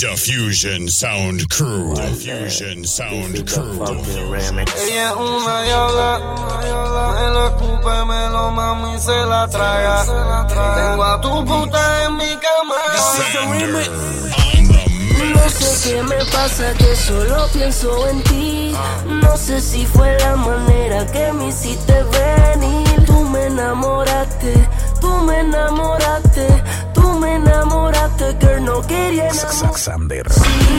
Diffusion Sound Crew. Diffusion Sound Crew. Ella es una diabla, me lo escupe, me lo mami se la traga. Tengo a tu puta en mi cama. No sé qué me pasa, que solo pienso en ti. No sé si fue la manera que me hiciste venir. Tú me enamoraste, tú me enamoraste, enamoraste, girl, no quería enamorar.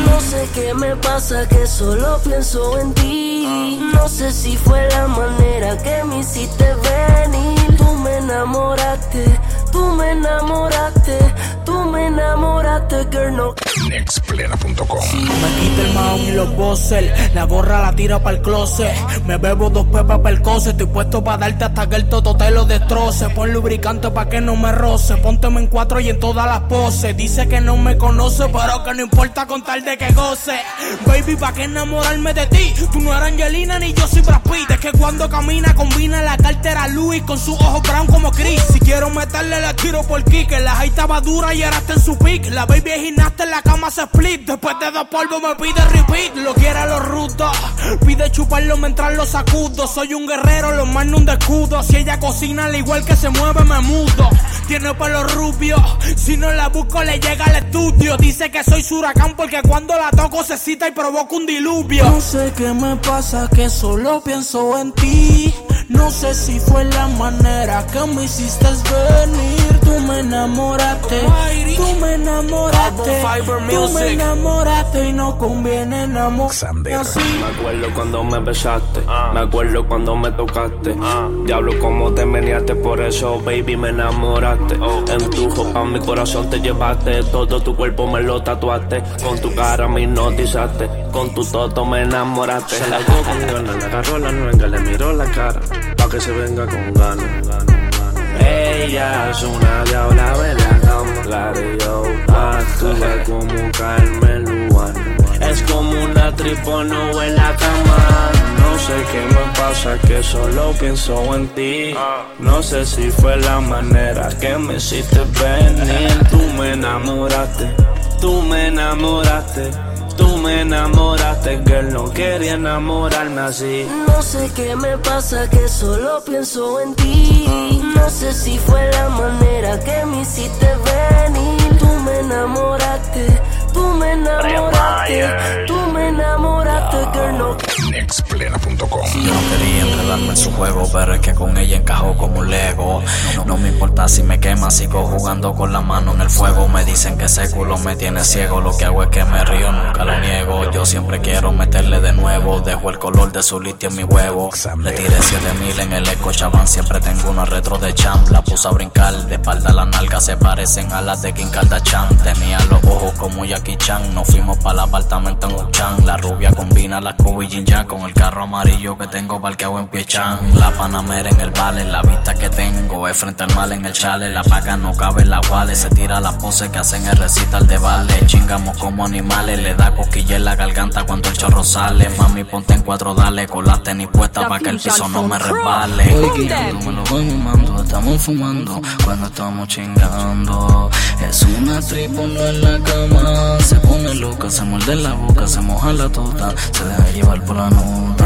No sé qué me pasa, que solo pienso en ti. No sé si fue la manera que me hiciste venir. Tú me enamoraste, tú me enamoraste, tú me enamoraste, girl, no Nexplena.com. Me quita el maón y los bosses. La gorra la tira para el closet. Me bebo dos pepas para el coce. Estoy puesto para darte hasta que el toto te lo destroce. Pon lubricante para que no me roce. Pónteme en cuatro y en todas las poses. Dice que no me conoce, pero que no importa con tal de que goce. Baby, ¿para qué enamorarme de ti? Tú no eres Angelina ni yo soy Brad Pitt. Es que cuando camina combina la cartera Louis con sus ojos brown como Chris. Si quiero meterle la tiro por kick. La high estaba dura en su pick. La baby es gimnasta en la cama se split. Después de dos polvos me pide repeat. Lo quiere los rudos. Pide chuparlo mientras lo sacudo. Soy un guerrero, los mando un escudo. Si ella cocina al igual que se mueve, me mudo. Tiene pelo rubio. Si no la busco, le llega al estudio. Dice que soy su huracán porque cuando la toco se cita y provoca un diluvio. No sé qué me pasa, que solo pienso en ti. No sé si fue la manera que me hiciste venir. Tú me enamoraste, tú me enamoraste, tú me enamoraste y no conviene enamorar. Sander. Así. Me acuerdo cuando me besaste, me acuerdo cuando me tocaste. Diablo, cómo te meneaste, por eso, baby, me enamoraste. En tu ropa mi corazón te llevaste, todo tu cuerpo me lo tatuaste. Con tu cara me hipnotizaste, con tu toto me enamoraste. Se la ganas, le agarró la nuega, le miró la cara, pa' que se venga con ganas. Ella es una diabla, vela como la de yo. Actúa como Carmen Luan. Es como una tripono en la cama. No sé qué me pasa, que solo pienso en ti. No sé si fue la manera que me hiciste venir. Tú me enamoraste, tú me enamoraste. Tú me enamoraste, girl, no quería enamorarme así. No sé qué me pasa, que solo pienso en ti. No sé si fue la manera que me hiciste venir. Tú me enamoraste, tú me enamoraste, tú me enamoraste, girl, no Nexplena.com. Yo no quería enredarme en su juego, pero es que con ella encajó como un Lego. No, no me importa si me quema, sigo jugando con la mano en el fuego. Me dicen que ese culo me tiene ciego. Lo que hago es que me río, nunca lo niego. Yo siempre quiero meterle de nuevo. Dejo el color de su litio en mi huevo. Le tiré 7000 en el eco. Siempre tengo una retro de champ. La puse a brincar, de espalda las nalgas se parecen a las de Kim Kardashian. Tenía los ojos como Jackie Chan. Nos fuimos para el apartamento en Uchan. La rubia combina las Kobe y Jin con el carro amarillo que tengo parqueado en Piechan. La panamera en el vale, la vista que tengo es frente al mal en el chale. La paga no cabe en la wale, se tira la pose que hacen el recital de vale. Chingamos como animales, le da cosquilla en la garganta cuando el chorro sale. Mami, ponte en cuatro, dale, con las tenis puestas para que el piso no me resbale. Hoy me lo voy fumando, estamos fumando cuando estamos chingando. Es una tripo no en la cama, se pone loca, se muerde la boca, se moja la tota, se deja llevar por la nota.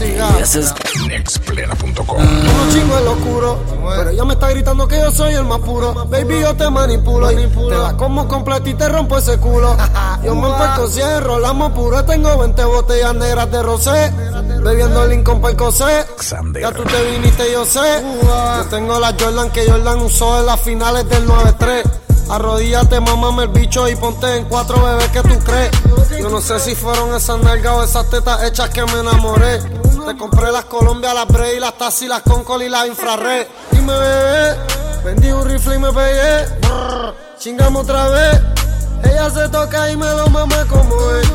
Y ese es Nexplena.com. Uno chingo en lo oscuro, pero ella me está gritando que yo soy el más puro. Baby, yo te manipulo, te la como completa y te rompo ese culo. Yo me empuesto cierro, rolamos puro, tengo 20 botellas negras de rosé. Bebiendo Lincoln para el cosé. Ya tú te viniste, yo sé. Yo tengo la Jordan que Jordan usó en las finales del 9-3. Arrodíllate, mamame el bicho y ponte en cuatro bebés que tú crees. Yo no sé si fueron esas nalgas o esas tetas hechas que me enamoré. Te compré las Colombia, las Bray, las Tassi, las Concol y las Infrared. Dime, bebé, vendí un rifle y me pegué. Chingamos otra vez. Ella se toca y me lo mama como es.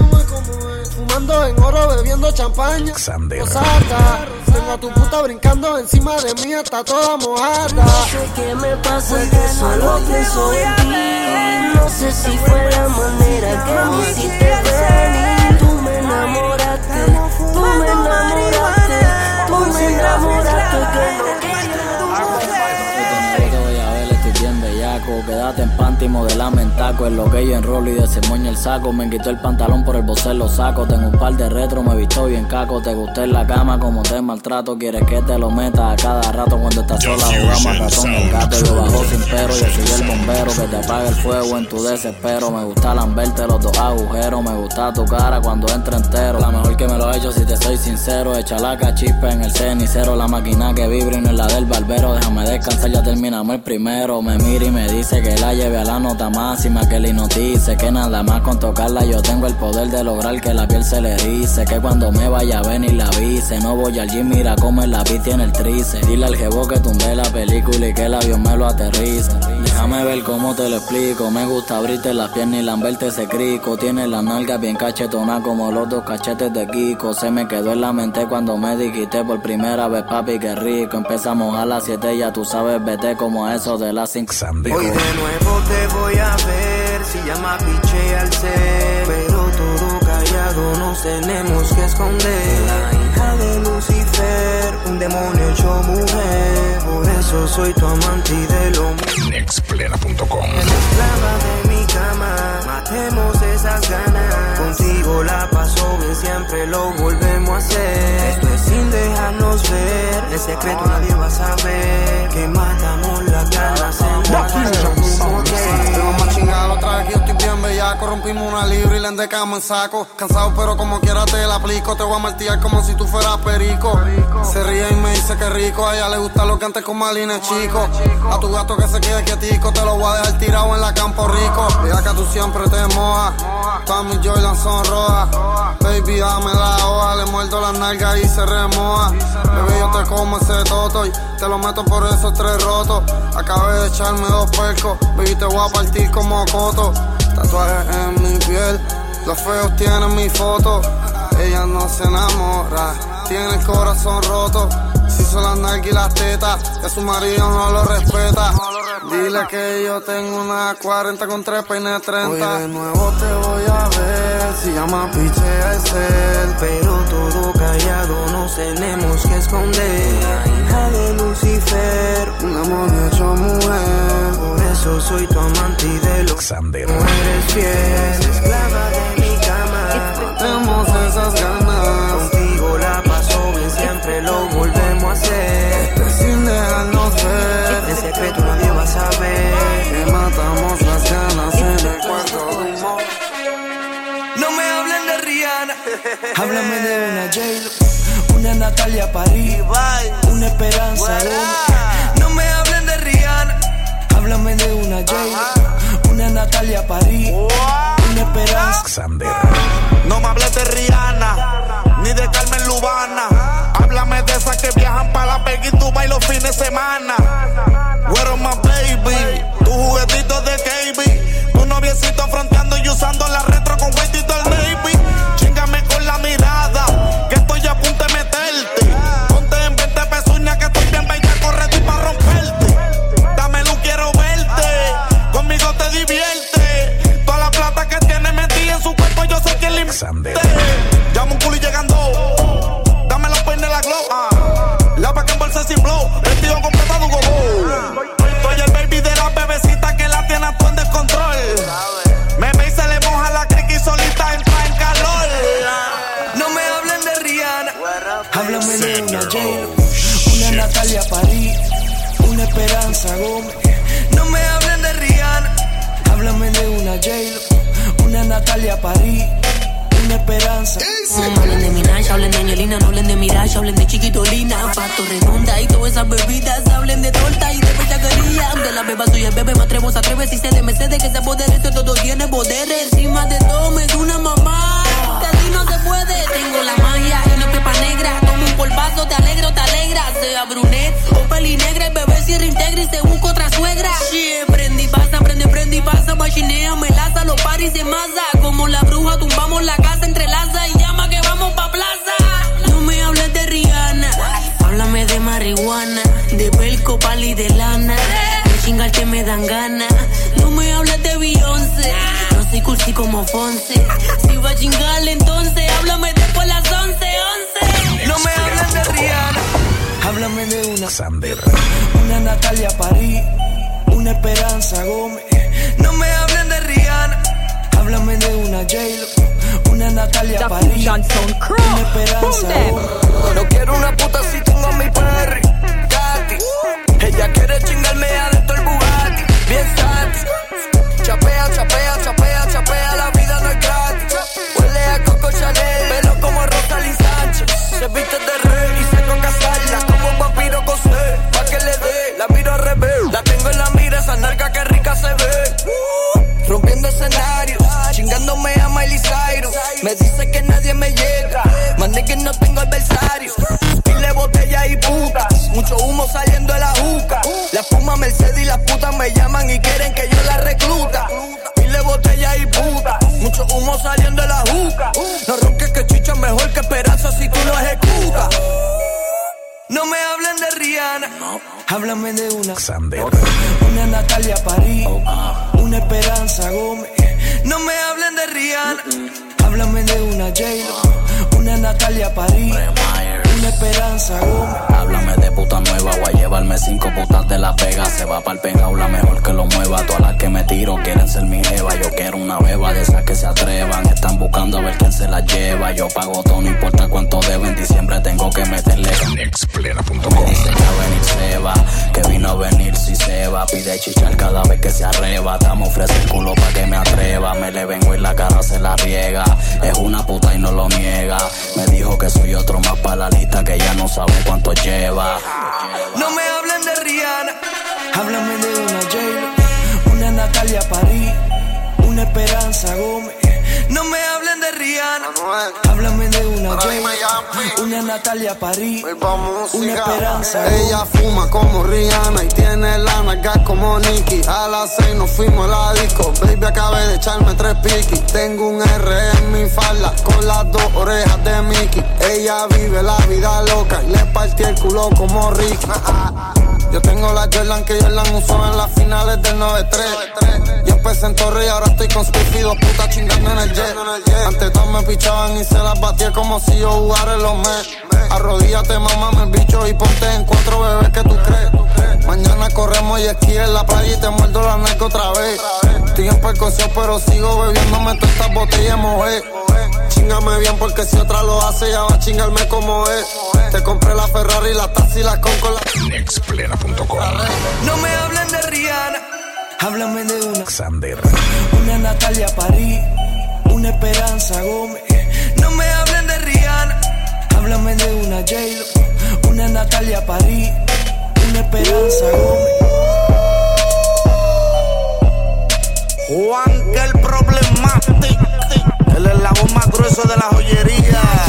Fumando en oro, bebiendo champaña. Sander. Posada. Tengo a tu puta brincando encima de mí, está toda mojada. No sé qué me pasa, que solo pienso en ti. No sé si fue la manera que me hiciste venir. Tú me enamoraste, tú me enamoraste, tú me enamoraste, que no Bellaco. Quédate en pantalla. frente y modelame en taco. En lo que yo enrolo y desemoño el saco. Me quitó el pantalón por el bocel lo saco. Tengo un par de retro, me visto bien caco. Te gusté en la cama como te maltrato. Quieres que te lo meta a cada rato cuando estás sola. Jugamos ratón el gato. Yo bajo sin pero. Yo soy el bombero que te apaga el fuego en tu desespero. Me gusta lamberte los dos agujeros. Me gusta tu cara cuando entra entero. La mejor que me lo he hecho si te soy sincero. Echa la cachispa en el cenicero. La máquina que vibra y no es la del barbero. Déjame descansar, ya terminamos el primero. Me mira y me dice que la lleve a la nota máxima. Que le notice que nada más con tocarla yo tengo el poder de lograr que la piel se le dice. Que cuando me vaya a venir la avise. No voy al gym, mira cómo el la tiene el trice. Dile al jevo que tumbe la película y que el avión me lo aterriza. Déjame ver cómo te lo explico. Me gusta abrirte las piernas y lamberte ese crico. Tiene la nalga bien cachetona como los dos cachetes de Kiko. Se me quedó en la mente cuando me dijiste por primera vez, papi, qué rico. Empezamos a las 7, ya tú sabes, vete como a eso de las 5. De nuevo te voy a ver, si llama piche al ser. Pero todo callado nos tenemos que esconder. La hija de Lucifer, un demonio hecho mujer. Por eso soy tu amante y de lo. Nexplena.com Esclava de mi cama, matemos esas ganas. Contigo la paso bien, siempre lo volvemos a hacer. Sin dejarnos ver, el secreto nadie va a saber. Que matamos las ganas en Tengo más chingada otra que yo estoy bien bellaco. Rompimos una libra y la endecamos en saco. Cansado, pero como quiera te la aplico. Te voy a martillar como si tú fueras perico. Se ríe y me dice que rico. A ella le gusta lo que antes con Malines chico. A tu gato que se quede quietico. Te lo voy a dejar tirado en la campo rico. Mira que tú siempre te mojas. Todas mis Jordan son rojas. Baby, dame la hoja. Le muerdo las nalgas y se remoja. Bebé, yo te como ese toto y te lo meto por esos tres rotos. Acabé de echarme dos percos. Baby, te voy a partir como coto. Tatuajes en mi piel. Los feos tienen mi foto. Ella no se enamora. Tiene el corazón roto. Si son las nalgas y las tetas, que su marido no lo respeta. Dile que yo tengo una 40 con tres peines 30. Hoy de nuevo te voy a ver. Si llama piche al ser. Pero todo callado nos tenemos que esconder. La hija de Lucifer, Un amor hecho mujer. por eso soy tu amante y de lo Xander. no eres fiel. Esclava de mi cama, Tenemos esas ganas. Háblame de una j una Natalia París, una Esperanza. No me hablen de Rihanna, háblame de una j una Natalia París, una Esperanza. Xander. No me hables de Rihanna, ni de Carmen Lubana. Háblame de esas que viajan para la Peggy Dubai los fines de semana. Where are my baby? Tu juguetito de KB. Tu noviecito Mirage, hablen de Chiquitolina, Pato Redonda y todas esas bebidas, hablen de torta y de bellaquería. De la beba soy el bebé, me atrevo, se atreve, si se le me cede que se apodere, todo tiene poder. Encima de todo me una mamá, París, una Esperanza. Háblame de una Xander. una Natalia París, una Esperanza Gómez. No me hablen de Rihanna, háblame de una J-Lo, una Natalia París, Esperanza Gómez. Háblame de puta nueva, voy a llevarme cinco putas de la pega. Se va pa'l pegao, la mejor que lo mueva. Todas las que me tiro quieren ser mi jeva. Yo quiero una beba de esas que se atrevan. Están buscando a ver quién se la lleva. Yo pago todo, no importa cuánto debo. En diciembre tengo que meterle. Nexplena.com. Dice que va a venir Seba, que vino a venir si se va. Pide chichar cada vez que se arrebata. Me ofrece el culo pa' que me atreva. Me le vengo y la cara se la riega. Es una puta y no lo niega. Me dijo que soy otro más pa' la lista que ya no sabe cuánto lleva. No me hablen de Rihanna, háblame de una J-Lo, una Natalia París, una Esperanza Gómez. No me hablen de Rihanna, háblame de una J-Lo, una Natalia París, una Esperanza. Ella fuma como Rihanna y tiene la nalga como Nicky. A las seis nos fuimos a la disco. Baby, acabé de echarme tres piquis. Tengo un R en mi falda con las dos orejas de Mickey. Ella vive la vida loca y le partí el culo como Ricky. Yo tengo la Jordan que Jordan usó en las finales del 93. Yo empecé en Torre y ahora estoy con Spiffy, dos putas chingando en el jet. Antes todos me pichaban y se las batía como si yo jugara en los Mets. Arrodíllate, mamá, el bicho y ponte en cuatro bebés que tú crees. Mañana corremos y esquí en la playa y te muerdo la neca otra vez. Estoy en percusión, pero sigo bebiéndome todas estas botellas mojé. Chingame bien porque si otra lo hace ya va a chingarme como es. Te compré la Ferrari, la taxi, la con con la... Nexplena.com. No me hablen de Rihanna, háblame de una Xander. una Natalia París, una Esperanza Gómez. No me hablen de Rihanna, háblame de una J-Lo, una Natalia París, una Esperanza Gómez. Juan, que el problemático. El eslabón más grueso de la joyería.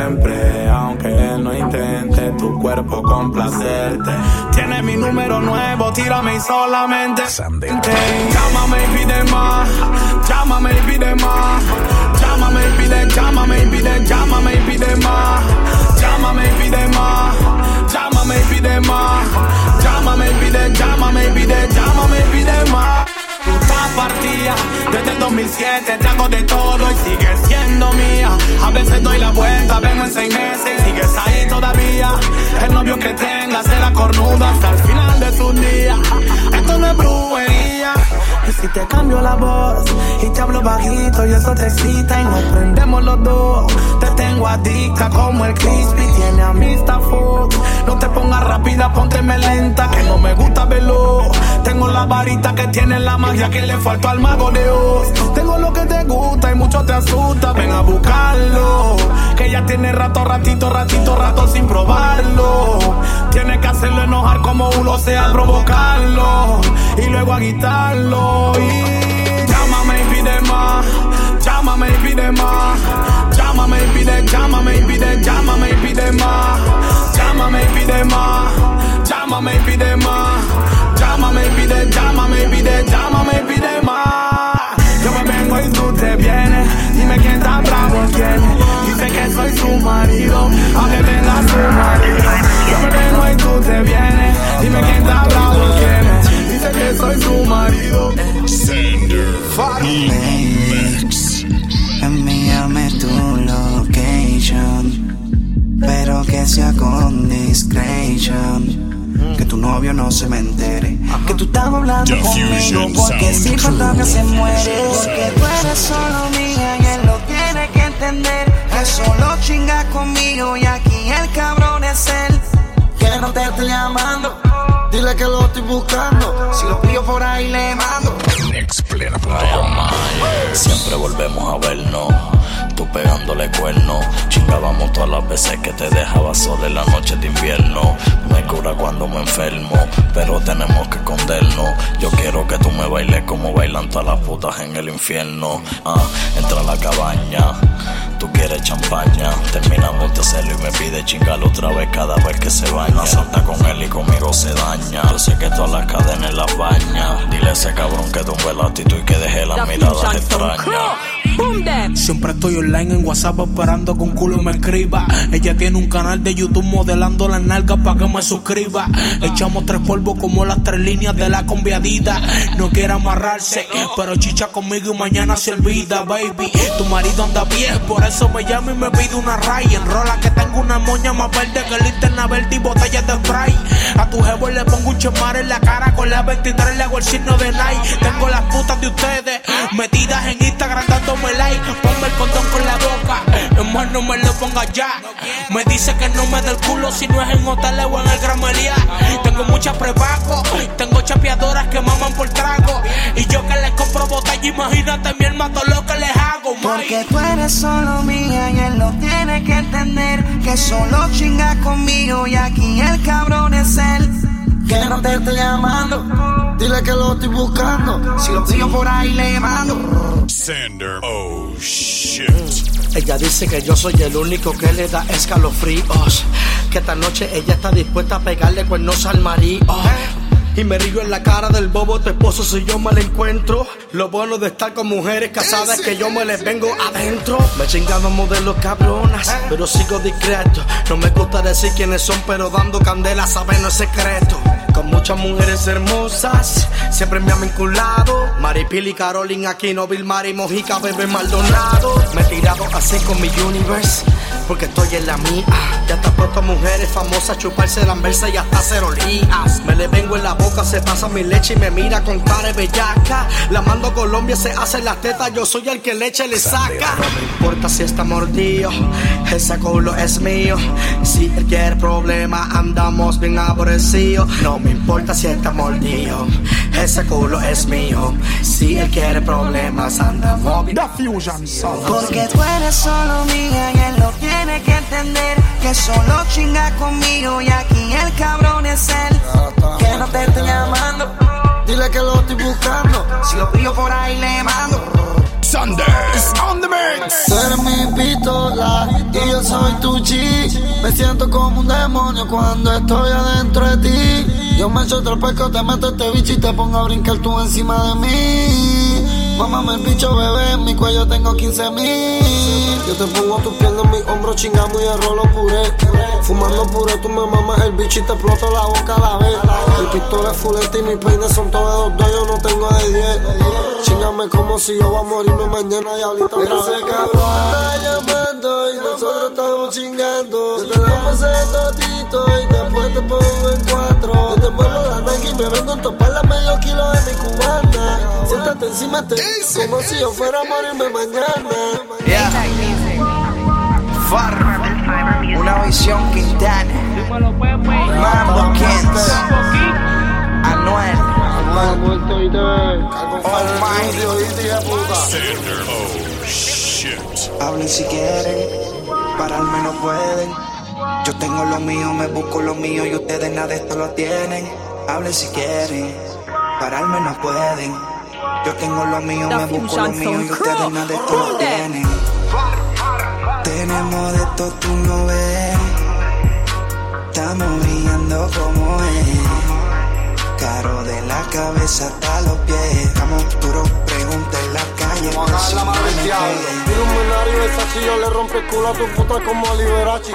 Siempre, aunque él no intente tu cuerpo complacerte. Tiene mi número nuevo, tírame y solamente. Llámame y pide más, llámame y pide más. Llámame y pide, llámame y pide, llámame y pide más. Llámame y pide más, llámame y pide más. Llámame y pide, llámame y pide, llámame y pide más. Tú estás partida desde el 2007, te hago de todo y sigues siendo mía. A veces hablo bajito y eso te excita y nos prendemos los dos. Te tengo adicta como el crispy, tiene amistad Fox. No te pongas rápida, pónteme lenta, que no me gusta verlo. Tengo la varita que tiene la magia que le faltó al mago de Oz. Tengo lo que te gusta y mucho te asusta, ven a buscarlo. Que ya tiene rato, ratito, ratito, rato sin probarlo. Tiene que hacerlo enojar como uno sea, provocarlo. Y luego agitarlo. Y más. Llámame y pide más. Llámame y pide, llámame y pide, llámame y pide más. Llámame y pide más. Llámame y pide más. Llámame y pide, llámame y pide, llámame y pide más. Yo me Dime quién está bravo, quién. Dice que soy su marido, aunque tenga su marido. Yo me vengo y tú te vienes. Dime quién está bravo, quién. Dice que soy su marido. Sander Mix. Envíame tu location, pero que sea con discretion. Que tu novio no se me entere. Que tú estás hablando conmigo porque si fantasma se muere. Porque tú eres solo mía y él lo tiene que entender. Que solo chinga conmigo y aquí el cabrón es él. Que no te estoy llamando. Dile que lo estoy buscando. Si lo pillo por ahí le mando. Siempre volvemos a vernos. Tú pegándole cuerno. Chingábamos todas las veces que te dejaba sola en la noche de invierno. Me cura cuando me enfermo, pero tenemos que escondernos. Yo quiero que tú me bailes como bailan todas las putas en el infierno. Ah, entra a la cabaña. Tú quieres champaña, terminamos de hacerlo y me pide chingar otra vez cada vez que se baña. Salta con él y conmigo se daña. Yo sé que todas las cadenas las baña. Dile a ese cabrón que tumbe la actitud y que deje las miradas extrañas. Siempre estoy online en WhatsApp esperando que un culo me escriba. Ella tiene un canal de YouTube modelando las nalgas para que me suscriba. Echamos tres polvos como las tres líneas de la conviadita. No quiere amarrarse, pero chicha conmigo y mañana se olvida, baby. Tu marido anda bien, por eso me llama y me pide una ray. Enrola que tengo una moña más verde que linterna verde y botellas de spray. A tu jevo le pongo un chemar en la cara con la 23 le hago el signo de Nike. Tengo las putas de ustedes metidas en Instagram dándome like. Ponme el condón con la boca, no me lo ponga ya. Me dice que no me dé el culo si no es en hoteles o en el gramería. Tengo muchas prepago, tengo chapeadoras que maman por trago. Y yo que les compro botella, imagínate mi hermano todo lo que les hago, Porque tú eres solo mía y él lo tiene que entender. Que solo chinga conmigo y aquí el cabrón es él. Que no te estoy llamando. Dile que lo estoy buscando. Si lo pillo por ahí le mando. Sander. Oh shit. Ella dice que yo soy el único que le da escalofríos. Que esta noche ella está dispuesta a pegarle cuernos al marido. Y me río en la cara del bobo tu esposo si yo me la encuentro. Lo bueno de estar con mujeres casadas es que yo me les vengo adentro. Me chingaban modelos cabronas, pero sigo discreto. No me gusta decir quiénes son, pero dando candela saben no es secreto. Con muchas mujeres hermosas, siempre me han vinculado. Maripili, Carolyn, Aquino, Vilmar y Mojica, Bebé Maldonado. Me he tirado así con mi universe, porque estoy en la mía. Ya está puesto a mujeres famosas, chuparse la anversa y hasta hacer olías. Me le vengo en la boca, se pasa mi leche y me mira con cara bellaca. La mando a Colombia, se hace las tetas, yo soy el que leche le saca. No me importa si está mordido, ese culo es mío. Si él quiere problema, andamos bien aborrecidos. No me importa si está mordido, ese culo es mío. Si él quiere problemas, andamos bien. Porque tú eres solo mía y él lo tiene que entender. Que solo chinga conmigo y aquí el cabrón es él. Que no te estoy llamando. Dile que lo estoy buscando. Si lo pillo por ahí le mando. Sunday is on the mix. Tú eres mi pistola y yo soy tu chi. Me siento como un demonio cuando estoy adentro de ti. Yo me echo otro pesco, te meto este bicho y te pongo a brincar tú encima de mí. Mámame el bicho, bebé, en mi cuello tengo 15 mil. Yo te pongo tus piernas en mi hombro, chingamos y el rolo puré. Fumando puré, tú me mamas el bicho y te exploto la boca a la vez. El pistola es fulete y mis peines son todos de dos, yo no tengo de 10. Chingame como si yo voy a morirme mañana y ahorita otra vez. llamando y nosotros estamos chingando. Yo te totito y después te pongo en cuatro. Yo te vuelvo la Nike y me vengo en topar la medio kilo de mi cubana. Siéntate encima de como si yo fuera a morirme mañana. Far, una visión Quintana, Mambo Kings, Anuel, Oh my. Sander. Oh shit. Hablen si quieren, pararme no pueden. Yo tengo lo mío, me busco lo mío y ustedes nada de esto lo tienen. Hablen si quieren, pararme no pueden. Yo tengo lo mío, me busco lo mío y ustedes nada de esto lo tienen. Tenemos de esto, tú no ves. Estamos brillando como es. Caro de la cabeza hasta los pies. Estamos duros, pregunta en la a la diablo. Illuminati Versace, yo le rompe el culo a tu puta como Liberace.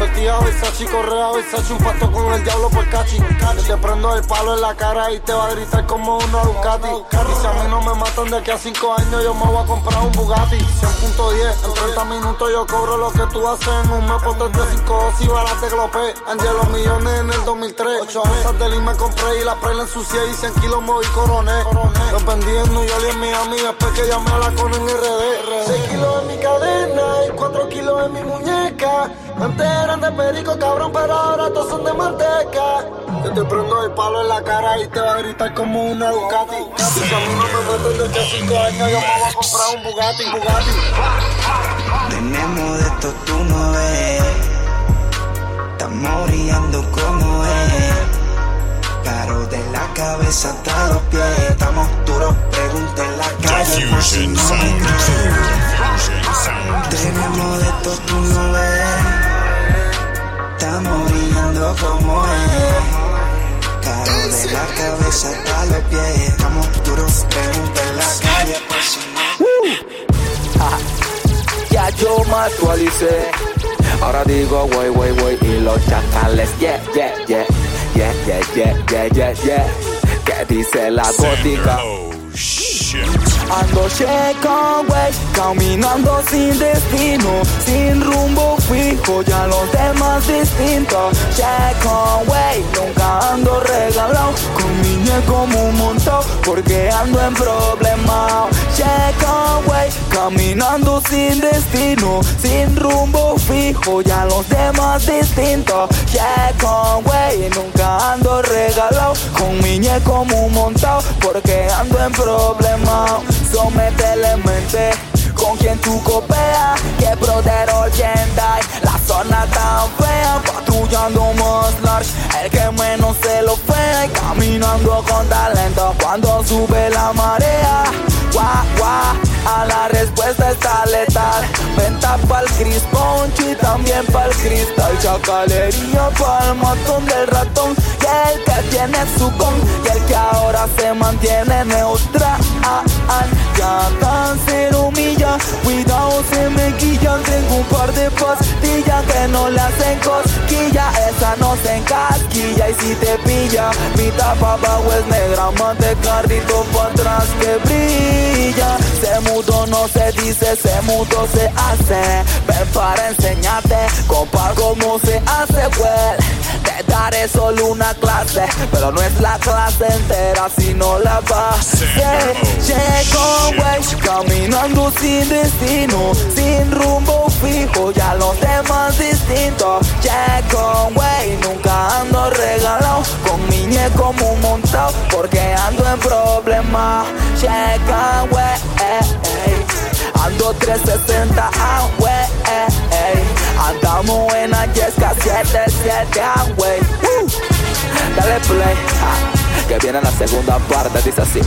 Vestida Versace, correa Versace, un pacto con el diablo por cachi. Te prendo el palo en la cara y te va a gritar como una Ducati. Y si a mí no me matan de aquí a 5 años, yo me voy a comprar un Bugatti. 100.10, en 30 minutos yo cobro lo que tú haces en un mes por de 5 y balas de glopé. los millones en el 2003. 8 onzas de lima compré y la prela ensucié y 100 kilos moví coroné. Los vendí en New York y en Miami después que llamé a la con en RD. 6 kilos en mi cadena y 4 kilos en mi muñeca. Antes eran de perico, cabrón, pero ahora todos son de manteca. Yo te prendo el palo en la cara y te va a gritar como una Ducati. Si a mí no me meten desde 5 años, yo me voy a comprar un Bugatti, Bugatti. Tenemos de esto, tú no ves. Estamos brillando como es. Caro de la cabeza hasta los pies. Estamos duros, pregunta en la calle. Si no Tenemos de esto, tú no ves. Estamos brillando como es. Caro de la cabeza hasta los pies. Estamos duros, pregunta en la calle. Si no. ya yo me actualicé. Ahora digo, wey, wey, wey, y los chacales, yeah, yeah, yeah, yeah, yeah, yeah, yeah, yeah, yeah. ¿Qué dice la gótica? Ando checo, wey, caminando sin destino, sin rumbo fijo, ya los demás distintos. Checo, wey, nunca ando regalado, con mi como un montón, porque ando en problema. Checo, wey, caminando sin destino, sin rumbo fijo, ya los demás distintos. Checo, wey, nunca ando regalado, con mi como un montón, porque ando en problema. Sométele mente con quien tú copeas, que brother 80 la zona tan fea, patrullando más large, el que menos se lo fea, y caminando con talento cuando sube la marea, guau, guau, a la respuesta está letal, venta pa'l Chris Poncho y también pa'l cristal, chacalería pa'l matón del ratón, y el que tiene su con, y el que ahora se mantiene neutral, ya cáncer humilla, cuidado se me guillan, tengo un par de pastillas que no le hacen cosquilla, esa no se encasquilla y si te pilla, mi tapa abajo es negra, de carrito para atrás que brilla, se mudo no se dice, se mudo se hace, ven para enseñarte, compa cómo se hace, well, te daré solo una clase, pero no es la clase entera, sino la base, llego, wey, caminando sin destino, sin rumbo fijo, ya los demás distintos. Checo, wey, nunca ando regalado, con mi como un montado, porque ando en problema. Checa, wey, ando 360, ah, wey, andamos en la Yesca 77, ah, wey. Uh, dale play, que viene la segunda parte, dice así.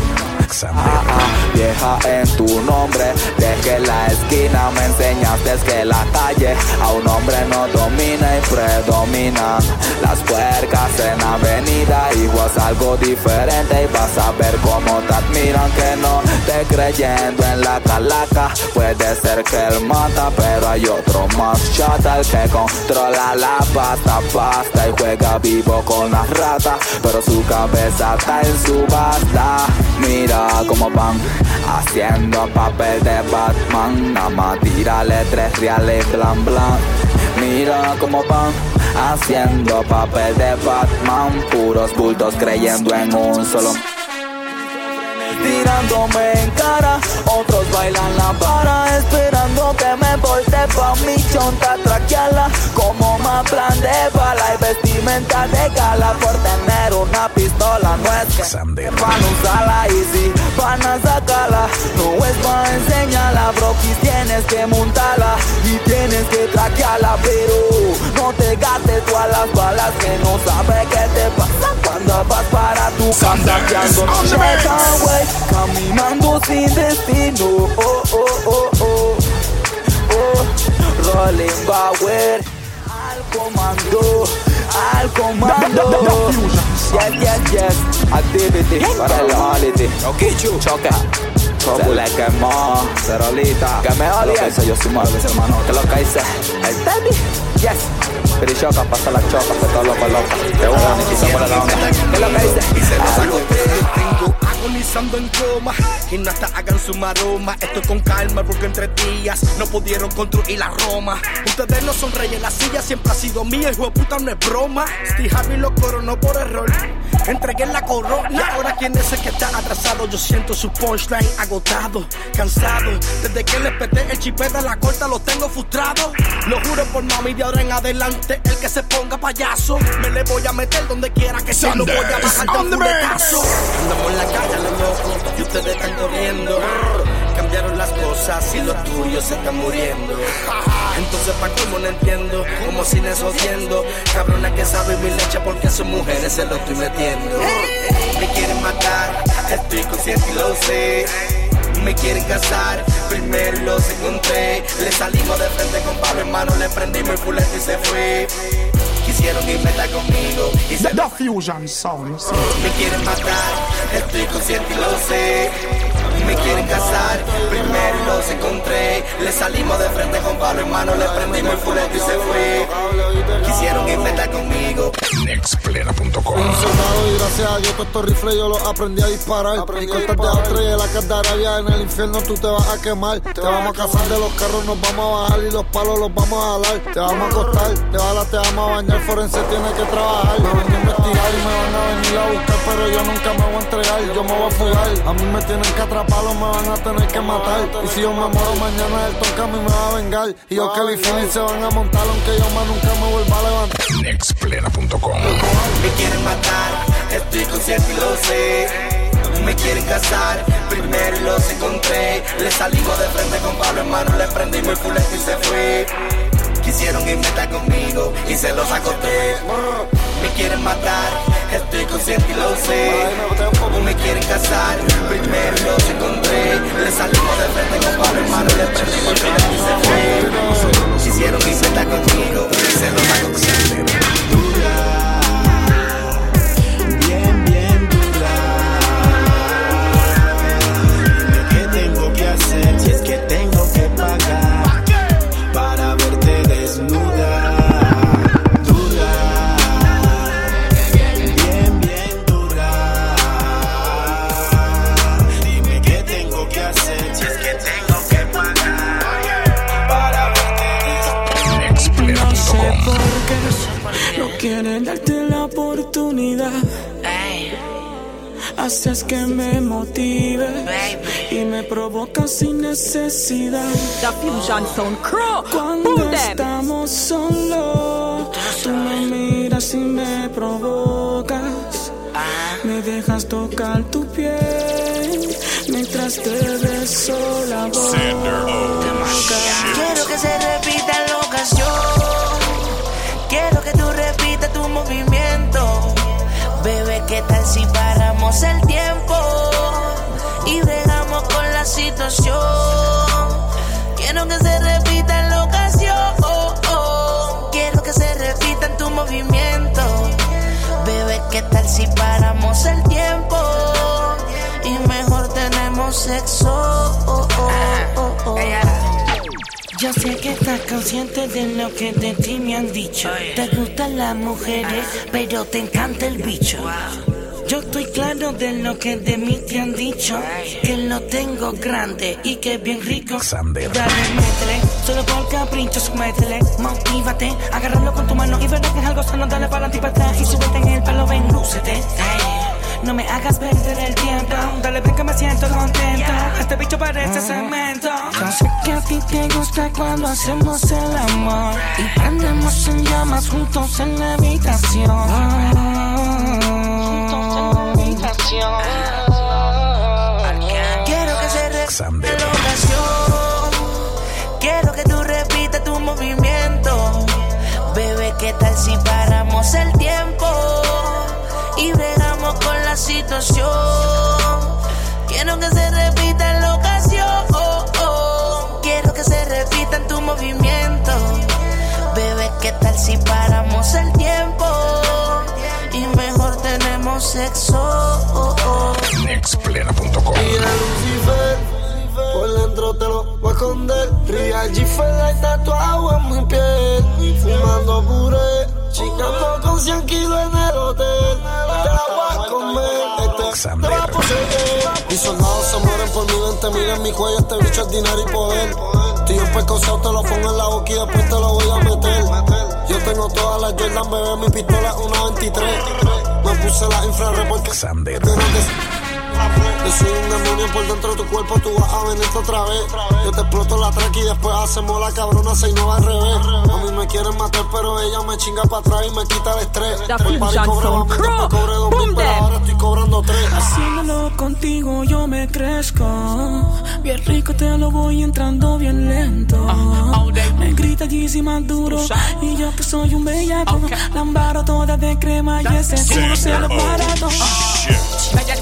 Ah, ah, vieja en tu nombre, de que la esquina me enseñaste que la calle a un hombre no domina y predomina. Las puercas en avenida, igual es algo diferente y vas a ver cómo te admiran que no te creyendo en la calaca. Puede ser que él mata, pero hay otro más chata, el que controla la pasta, pasta y juega vivo con las ratas, pero su cabeza está en su basta. Mira como van haciendo papel de Batman. Nada más tírale tres reales blan blan. Mira como van haciendo papel de Batman. Puros bultos creyendo en un solo tirándome en cara. Otros bailan la para, esperando que me volte pa' mi chonta traqueala. Plan de bala y vestimenta de gala por tener una pistola. No es que van usarla y si van a sacarla, no es para enseñarla, bro. Tienes que montarla y tienes que traquearla, pero no te gastes todas las balas que no sabes qué te pasa cuando vas para tu casa. Caminando sin destino, oh, oh, oh, oh, oh, Rolling Bauer, comando, al comando. Yes, yes, yes, activity para el holiday. Okay, choca. Se le quemó, cerolita. Que me odia. Que yo soy malo, hermano. Que lo que hice. El tenis. Yes. Pirichoca, pasa la choca, que todo loco, loco. Que uno ni por la onda. Que lo que hice. Y se lo saco. Tengo agonizando en coma y hagan su maroma. Estoy con calma porque entre días no pudieron construir la Roma. Ustedes no son reyes, la silla siempre ha sido mía. Hijo de puta, no es broma. Steve Harvey lo coronó por error. Entregué la corona. Ahora quién es el que está atrasado. Yo siento su punchline agotado, cansado. Desde que le peté el chipeta la corta, lo tengo frustrado. Lo juro por mami, de ahora en adelante, el que se ponga payaso, me le voy a meter donde quiera que sea. Lo voy a bajar de fuletazo. Andamos en la calle a lo loco y ustedes están corriendo. Cambiaron las cosas y los tuyos se están muriendo. Entonces, ¿pa' cómo no entiendo? Como si jodiendo. Cabrona que sabe mi leche porque a sus mujeres se lo estoy metiendo. Me quieren matar, estoy consciente y lo sé. Me quieren casar, primero los encontré. Le salimos de frente con palo en mano, le prendimos el fulete y se fue. Quisieron irme estar conmigo y se The Fusion Sound. me quieren matar, estoy consciente y lo sé. Me quieren casar, primero los encontré. Le salimos de frente con palo en mano, le prendimos el fulete y se fue. Quisieron irme estar conmigo. Nextplena.com Encerrado y gracias a Dios todos estos rifles yo los aprendí a disparar. y cortas de de la Candarabia en el infierno tú te vas a quemar. Te vamos a cazar de los carros, nos vamos a bajar y los palos los vamos a jalar. Te vamos a acostar, te balas, te vamos a bañar, forense tiene que trabajar. Me van a investigar y me van a venir a buscar, pero yo nunca me voy a entregar, yo me voy a fugar. A mí me tienen que me van a tener que matar. Y si yo me muero mañana, el toca a mí me va a vengar. Y yo que Phillips se van a montar, aunque yo más nunca me vuelva a levantar. Nextplena.com Me quieren matar, estoy consciente y lo sé. Me quieren casar, primero los encontré. Le salimos de frente con palo en mano, le prendimos el fulete y se fue. Quisieron irme estar conmigo y se los acosté. Me quieren matar, estoy consciente y lo sé. Me quieren casar, primero los encontré. Le salimos de frente con palo en mano, le prendimos el y se fue. Quisieron irme estar conmigo se los acosté. bien, Haces que me motive y me provoca sin necesidad. The Fusion Sound Crew. Cuando Boom estamos solos, tú me miras y me provocas. Me dejas tocar tu piel mientras te beso la boca. Quiero que se repita la ocasión. Quiero que tú repitas tu movimiento. Bebé, ¿qué tal si paramos el tiempo? Y bregamos con la situación. Quiero que se repita la ocasión. Quiero que se repita en tu movimiento. Bebé, ¿qué tal si paramos el tiempo? Y mejor tenemos sexo. Yo sé que estás consciente de lo que de ti me han dicho. Te gustan las mujeres, pero te encanta el bicho. Yo estoy claro de lo que de mí te han dicho. Que lo tengo grande y que bien rico. Dale, métele, solo por capricho, métele. Motívate, agárralo con tu mano y verás que es algo sano. Dale para adelante y para atrás y súbete en el palo, ven, lúcete. Ay, No me hagas perder el tiempo. Dale, ven que me siento contento. Este bicho parece cemento. Yo sé que a ti te gusta cuando hacemos el amor. Y prendemos en llamas juntos en la habitación. Quiero que se repita la ocasión. Quiero que tú repitas tu movimiento. Bebé, ¿qué tal si paramos el tiempo? Y bregamos con la situación. Quiero que se repita la ocasión. Quiero que se repita en tu movimiento. Bebé, ¿qué tal si paramos el tiempo? con sexo. Oh, oh. Nextplena.com por dentro te lo voy a esconder. Ría Real G Fela tatuado en mi piel. Fumando puré, chingando con 100 kilos en el hotel. Te la voy a comer poseer. Mis soldados se mueren por mi mente, mira en mi cuello, este bicho es dinero y poder. Tío, un pescosado te lo pongo en la boca y después te lo voy a meter. Yo tengo todas las Jordan, bebé, mi pistola es una 23. Me puse la porque Xander. Yo soy un demonio por dentro de tu cuerpo, tú vas a venirte otra vez. Yo te exploto la track y después hacemos la cabrona seis no al revés. A mí me quieren matar, pero ella me chinga para atrás y me quita el estrés. El party cobraba mil, después cobré dos mil, pero ahora estoy cobrando tres. Haciéndolo contigo yo me crezco. Bien rico te lo voy entrando bien lento. Me grita Yeezy más duro. Y yo que soy un bellaco. Lambaro toda de crema y ese culo se lo barato.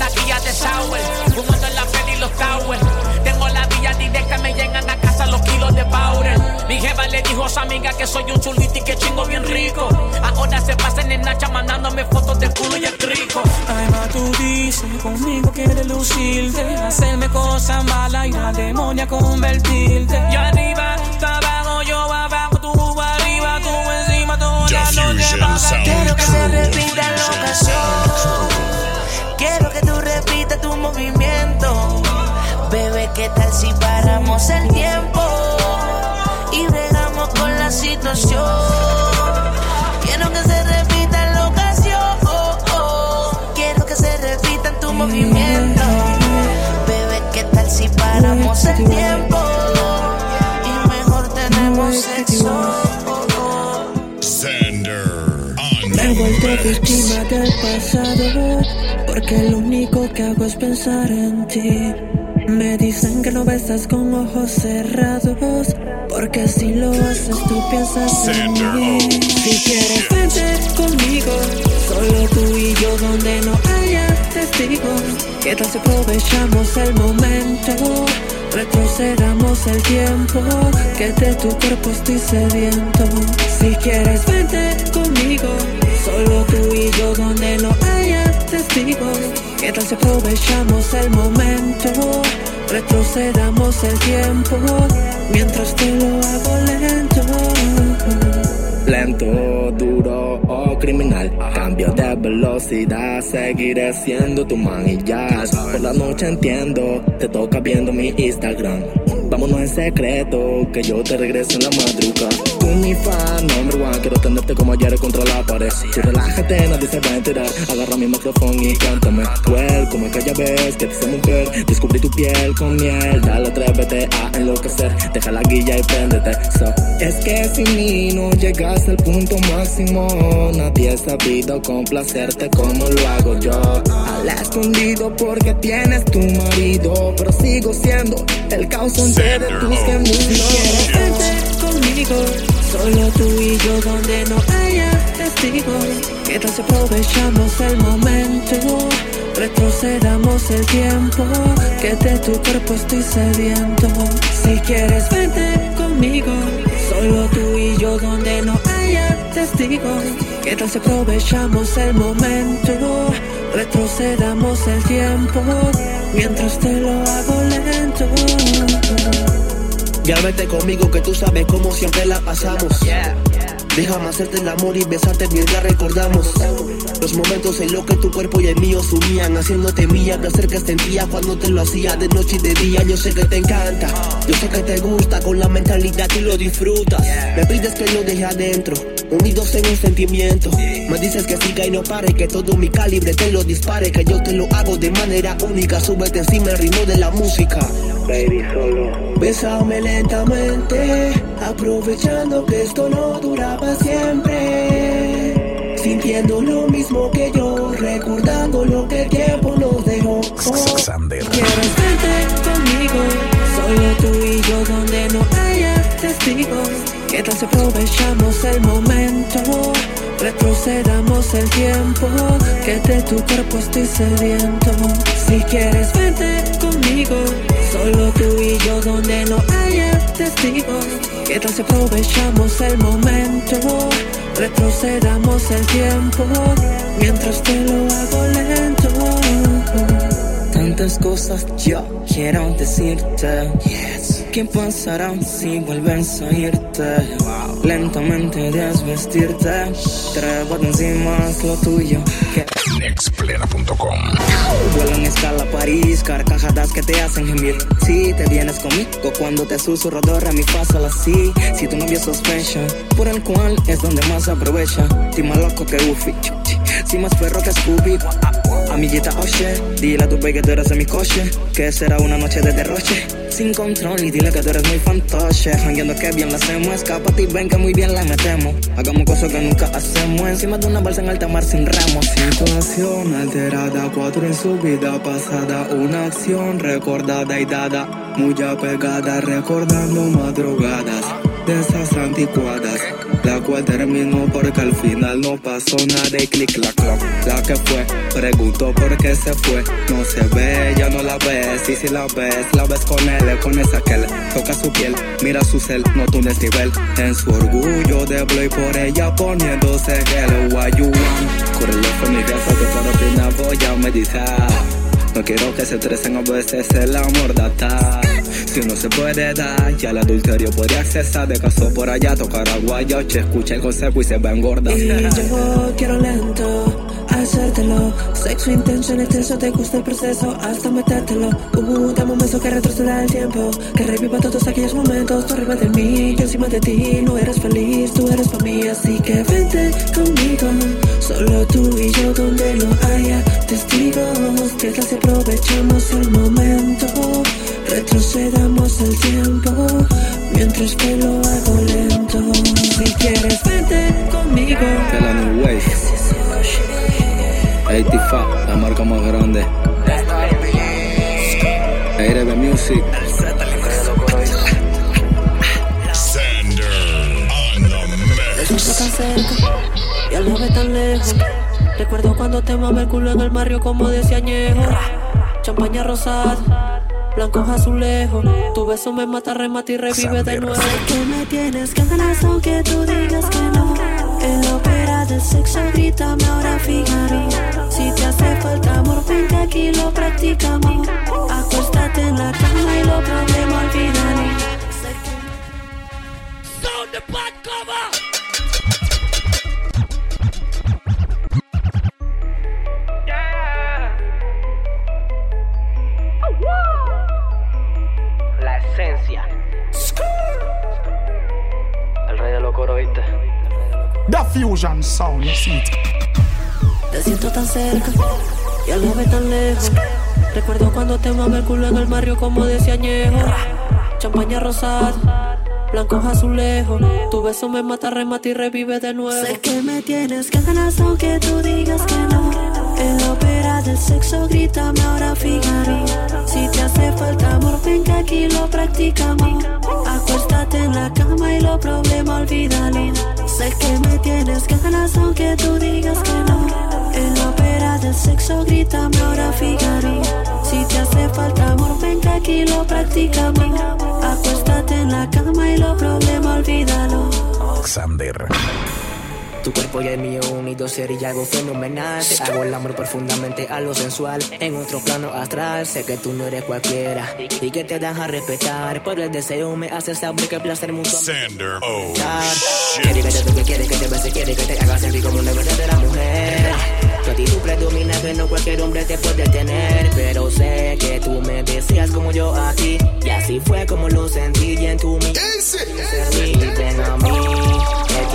Bella taquilla de sour, fumando en la peli y los towers. Tengo la vía directa, me llegan a casa los kilos de powder. Mi jefa le dijo a su amiga que soy un chulito y que chingo bien rico. Ahora se pasan en Nacha mandándome fotos de culo y el rico. Ay, ma, tú dices, conmigo quieres lucirte. Hacerme cosas malas y la demonia convertirte. Yo arriba, tú abajo, yo abajo, tú arriba, tú encima, tú la noche Quiero que se Crew. repita la ocasión. Quiero que tú repitas tu movimiento. Bebé, ¿qué tal si paramos el tiempo? Y bregamos con la situación. Quiero que se repita la ocasión. Quiero que se repita tu movimiento. Bebé, ¿qué tal si paramos el tiempo? Y mejor tenemos sexo. Xander on Me he vuelto víctima del pasado, porque lo único que hago es pensar en ti. Me dicen que no besas con ojos cerrados, porque si lo haces tú piensas en mí. Si quieres vente conmigo, solo tú y yo donde no haya testigos. ¿Qué tal si aprovechamos el momento? Retrocedamos el tiempo, que de tu cuerpo estoy sediento. Si quieres vente conmigo, solo tú y yo donde no haya testigos. ¿Qué tal si aprovechamos el momento? Retrocedamos el tiempo, mientras te lo hago lento. Lento, duro o criminal. Cambio de velocidad, seguiré siendo tu man y ya. Por la noche entiendo, te toca viendo mi Instagram. Vámonos en secreto, que yo te regreso en la madruga. Tú mi fan, number one, quiero tenerte como ayer contra la pared. Si relájate, nadie se va a enterar. Agarra mi micrófono y cántame. Well, como aquella vez que te hice mujer, descubrí tu piel con miel. Dale, atrévete a enloquecer. Deja la guilla y préndete. So, es que sin mí no llegas al punto máximo. Nadie ha sabido complacerte como lo hago yo. Al escondido porque tienes tu marido. Pero sigo siendo el causante de tus gemidos. Si quieres vente conmigo, solo tú y yo donde no haya testigos. ¿Qué tal si aprovechamos el momento? Retrocedamos el tiempo, que de tu cuerpo estoy sediento. Si quieres vente conmigo, solo tú y yo donde no haya testigos. ¿Qué tal si aprovechamos el momento? Retrocedamos el tiempo, mientras te lo hago Ya vete conmigo que tú sabes cómo siempre la pasamos. Déjame hacerte el amor y besarte mientras recordamos Los momentos en los que tu cuerpo y el mío sumían. Haciéndote mía, placer que sentía cuando te lo hacía de noche y de día. Yo sé que te encanta, yo sé que te gusta Con la mentalidad y lo disfrutas. Me pides que lo deje adentro, unidos en un sentimiento. Me dices que siga y no pare, que todo mi calibre te lo dispare Que yo te lo hago de manera única. Súbete encima el ritmo de la música. Baby, solo. Bésame lentamente Aprovechando que esto no dura para siempre Sintiendo lo mismo que yo Recordando lo que el tiempo nos dejó Quieres vente conmigo, solo tú y yo donde no haya testigos. ¿Qué tal si aprovechamos el momento? Retrocedamos el tiempo, que de tu cuerpo estoy sediento. Si quieres vente conmigo, solo tú y yo donde no haya testigos. ¿Qué tal si aprovechamos el momento? Retrocedamos el tiempo, mientras te lo hago lento. Tan tantas cosas yo quiero decirte. ¿Qué pasará si vuelves a irte? Lentamente desvestirte, trépate encima, es lo tuyo. Que Nexplena.com Vuelo en escala a París, carcajadas que te hacen gemir. Si te vienes conmigo cuando te susurro dorra mi paso así. Si tu novio sospecha, por el cual es donde más aprovecha. Ti más loco que Ufi, si más perro que Scooby. Amiguita, oye, dile a tu baby que tú eres de mi coche, que será una noche de derroche. Sin control y dile que tú eres muy fantoche. Jangueando que bien la hacemos, escápate y ven que muy bien la metemos. Hagamos cosas que nunca hacemos, encima de una balsa en alta mar sin remos. Situación alterada, cuatro en su vida pasada, una acción recordada y dada, muy apegada, recordando madrugadas de esas anticuadas. La cual terminó porque al final no pasó nada y clic la clock. La que fue, preguntó por qué se fue. No se ve, ya no la ves. Y si la ves, la ves con él, con esa que toca su piel. Mira su cel, no tu desnivel. En su orgullo de y por ella poniéndose gel. What you want? Correle con mi casa que para opinar voy a meditar. No quiero que se estresen a veces el amor data. Si no se puede dar, ya el adulterio puede accesar. De caso por allá, tocar agua, yo che, escucha el consejo y se va a engordar. Y yo quiero lento hacértelo. Sexo intenso en exceso, te gusta el proceso hasta metértelo. Dame un beso que retroceda el tiempo, que reviva todos aquellos momentos. Tú arriba de mí, yo encima de ti. No eres feliz, tú eres para mí, así que vente conmigo. Solo tú y yo donde no haya testigos. Que casi aprovechamos el momento. Retrocedamos el tiempo mientras que lo hago lento. Si quieres, vente conmigo. Que la New Wave. 85, la marca más grande. ARB Music. Sander on the Eso mix. está tan cerca y al ve tan lejos. Recuerdo cuando te mamé el culo en el barrio como decía añejo. Champaña rosada, blancos azulejos. Tu beso me mata, remata y revive de nuevo. Sé que me tienes ganas aunque tú digas que no. En la ópera del sexo grítame ahora fíjate. Si te hace falta amor, ven que aquí lo practicamos. Acuéstate en la cama y lo problemas olvídalo. Sound the bad cover. Fusion Sound, you see it. Te siento tan cerca y a la vez tan lejos. Recuerdo cuando te mamé el culo en el barrio como decía añejo. Champaña rosada, blancos azulejos. Tu beso me mata, remata y revive de nuevo. Sé que me tienes ganas aunque tú digas que no. En la ópera del sexo grítame ahora fíjate. Si te hace falta amor, ven que aquí lo practicamos. Acuéstate en la cama y los problemas olvídalo. Sé que me tienes ganas aunque tú digas que no. En la ópera del sexo grítame ahora fíjate. Si te hace falta amor, ven que aquí lo practicamos. Acuéstate en la cama y los problemas olvídalo. Xander. Tu cuerpo y el mío unidos sería algo fenomenal. Te hago el amor profundamente a lo sensual. En otro plano astral, sé que tú no eres cualquiera. Y que te das a respetar. Por el deseo me hace saber que el placer mutuo. Sander, oh Quiere que te toque, quiere que te bese, quiere que te haga sentir como una verdadera mujer. Tu actitud predomina que no cualquier hombre te puede tener. Pero sé que tú me deseas como yo a ti. Y así fue como lo sentí y en tu mi. Y ven a mí.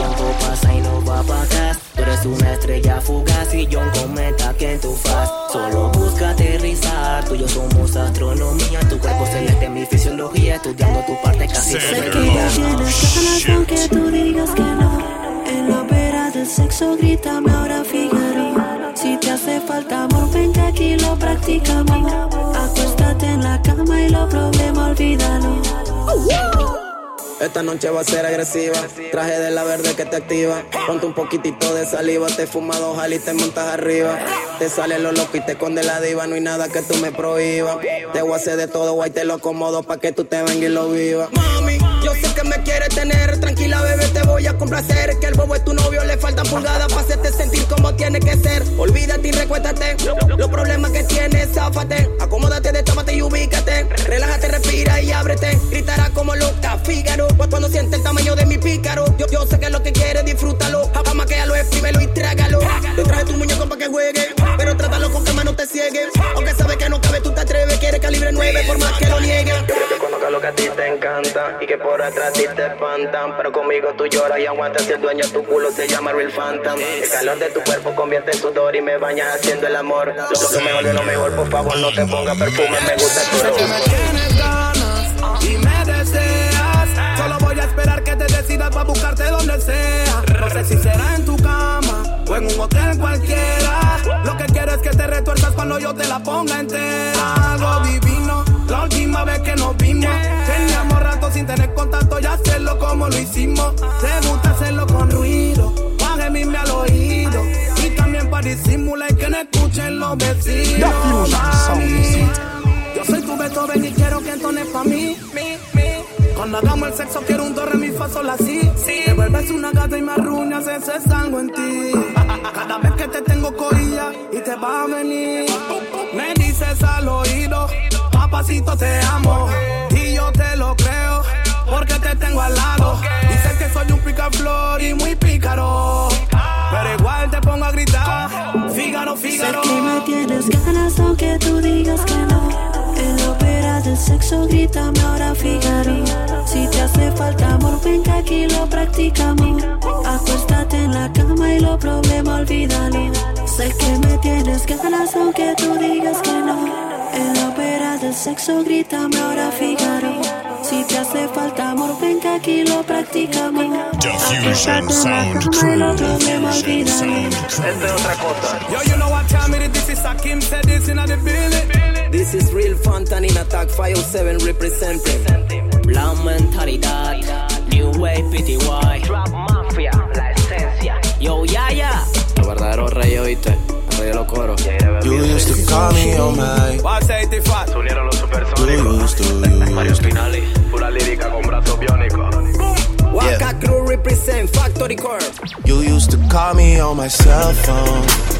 Tiempo pasa y no va para atrás. Tú eres una estrella fugaz y yo un cometa que en tu faz. Solo busca aterrizar. Tú y yo somos astronomía. Tu cuerpo celeste, mi fisiología. Estudiando tu parte casi día. tienes ganas aunque tú digas que no. En la ópera del sexo grítame ahora fíjate. Si te hace falta amor, ven que aquí lo practicamos. Acuéstate en la cama y los problemas olvídalo. Esta noche va a ser agresiva. Traje de la verde que te activa. Ponte un poquitito de saliva. Te fumas dos y te montas arriba. Te sale lo loco y te esconde la diva. No hay nada que tú me prohíbas. Te voy a hacer de todo, guay, te lo acomodo pa' que tú te vengas y lo vivas. Mami, yo sé que me quieres tener. Tranquila, bebé, te voy a complacer. Que el bobo es tu novio, le faltan pulgadas para hacerte sentir como tiene que ser. Olvídate y recuéstate. Los problemas que tienes, záfate. Acomódate, destápate y ubícate. Relájate, respira y ábrete. Gritará como loca, Fígaro. Siente el tamaño de mi pícaro. Yo, yo sé que es lo que quiere, disfrútalo. lo exprímelo y trágalo. Te traje tu muñeco para que juegue. Pero trátalo con que no te ciegue. Aunque sabe que no cabe, tú te atreves. Quiere calibre 9 por más que lo niegue. Yo conozco lo que a ti te encanta. Y que por atrás ti te espantan. Pero conmigo tú lloras y aguantas. Si el dueño de tu culo se llama Real Phantom. El calor de tu cuerpo convierte en sudor y me bañas haciendo el amor. Lo, lo mejor de lo mejor, por favor, no te pongas perfume. Me gusta tu Sé voy a esperar que te decidas para buscarte donde sea. No sé si será en tu cama o en un hotel cualquiera. Lo que quiero es que te retuerzas cuando yo te la ponga entera. Algo divino, la última vez que nos vimos. Teníamos rato sin tener contacto y hacerlo como lo hicimos. Te gusta hacerlo con ruido, gemirme al oído. Y también para disimular que no escuchen los vecinos. Mami. Yo soy tu Beethoven y quiero que entones pa' mí. Cuando hagamos el sexo quiero un do, re, mi, fa, sol, así. Te vuelves una gata y me arruinas, eso es algo en ti. Cada vez que te tengo corilla y te va a venir. Me dices al oído, papacito te amo. Y yo te lo creo, porque te tengo al lado. Dices que soy un picaflor y muy pícaro. Pero igual te pongo a gritar, Fígaro, Fígaro. Sé que me tienes ganas aunque tú digas que no. Ópera del sexo grítame ahora Fígaro. Si te hace falta amor, ven que aquí lo practicamos. Acuéstate en la cama y los problemas olvídalo. Sé que me tienes ganas aunque tú digas que no. En la ópera del sexo grítame ahora Fígaro. Si te hace falta amor, ven que aquí lo practicamos. Diffusion Sound Crew. Diffusion Sound Crew. Yo, you know what time it is? This is Hakim said this in the building. This is Real Fountain in Attack 507 representing. La mentalidad, New Wave PTY, Trap Mafia, la esencia. Yo, ya, ya. El verdadero rey, oíste. El rey de los coros. You used to call me on my. What's 85? Se unieron los supersónicos. Mario. Spinali, pura lírica con brazos biónicos. Waka Crew represent Factory Core. You used to call me on my cell phone.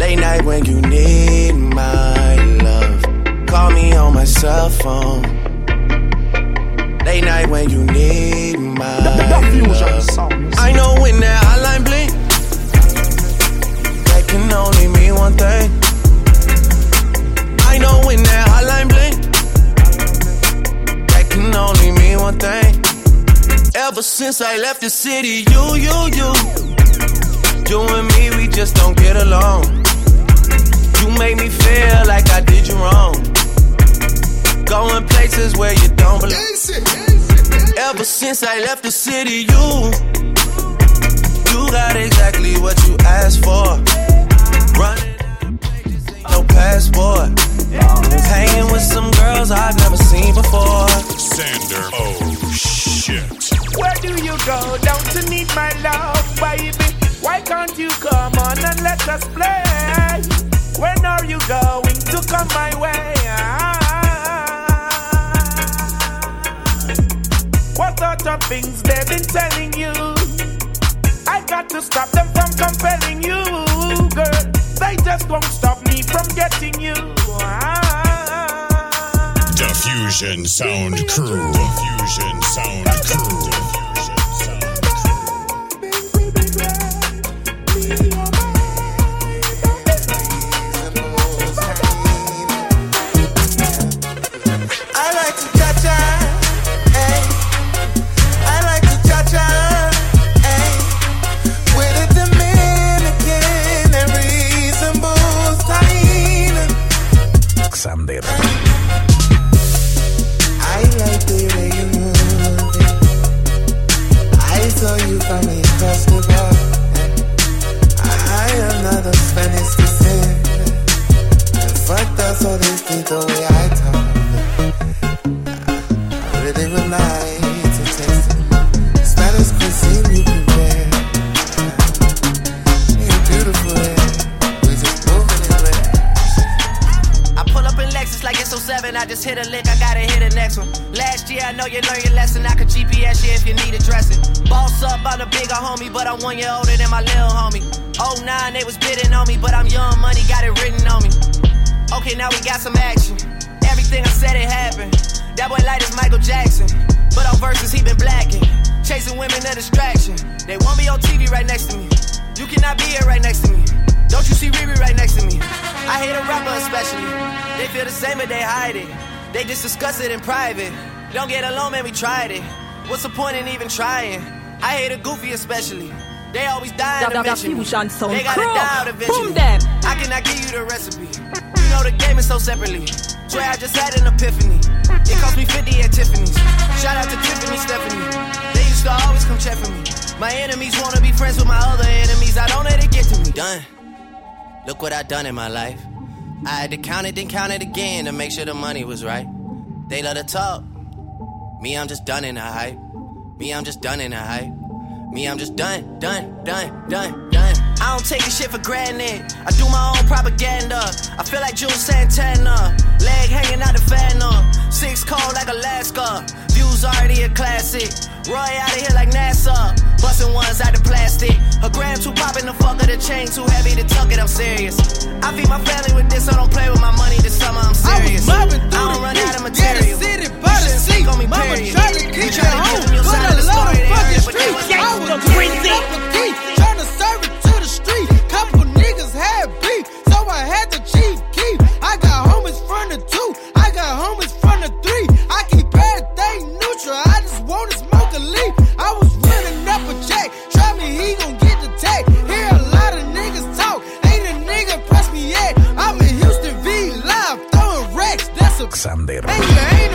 Late night when you need my love. Call me on my cell phone. Late night when you need my love. I know when that hotline blink, that can only mean one thing. I know when that hotline blink, that can only mean one thing. Ever since I left the city, you, you, you. You and me, we just don't get along. You make me feel like I did you wrong. Going places where you don't belong. Ever since I left the city, you. You got exactly what you asked for. Running no passport. Hanging with some girls I've never seen before. Sander, oh shit. Where do you go? Don't you need my love, baby? Why can't you come on and let us play? When are you going to come my way? What sort of things they've been telling you? I got to stop them from compelling you, girl. They just won't stop me from getting you. Diffusion Sound Crew. Diffusion Sound Crew. Diffusion Sound Crew. Private. Don't get along, man, we tried it. What's the point in even trying? I hate a goofy especially. They always die Da- da- da- fusion sound They gotta die out eventually. Boom them. I cannot give you the recipe. You know the game is so separately. Swear I just had an epiphany. It cost me 50 at Tiffany's. Shout out to Tiffany Stephanie. They used to always come check for me. My enemies wanna be friends with my other enemies. I don't let it get to me. Done. Look what I done in my life. I had to count it, then count it again to make sure the money was right. They love to talk. Me, I'm just done in the hype. Me, I'm just done in the hype. Me, I'm just done, done, done, done, done. I don't take this shit for granted. I do my own propaganda. I feel like Jules Santana. Leg hanging out the fan up. Six cold like Alaska. Views already a classic. Roy out of here like NASA. Busting ones out the plastic. A gram too popping the fuck of the chain too heavy to tuck it. I'm serious. I feed my family with this. I don't play with my money this summer. I'm serious. I, don't run out of material. city by the sea. on me, Mama period. tried to keep it home, your but I of the the fucking heard, but they streets. I was crazy. A trying to serve it to the street. Couple niggas had beef, so I had to cheat. I got homies from the two, I got homies from the three. I keep everything neutral. I just wanna smoke a leaf. I was running up a check. Try me, he gon' get the tag. Hear a lot of niggas talk. Ain't a nigga press me yet. I'm in Houston V live, throwing racks. That's a Xander. and you ain't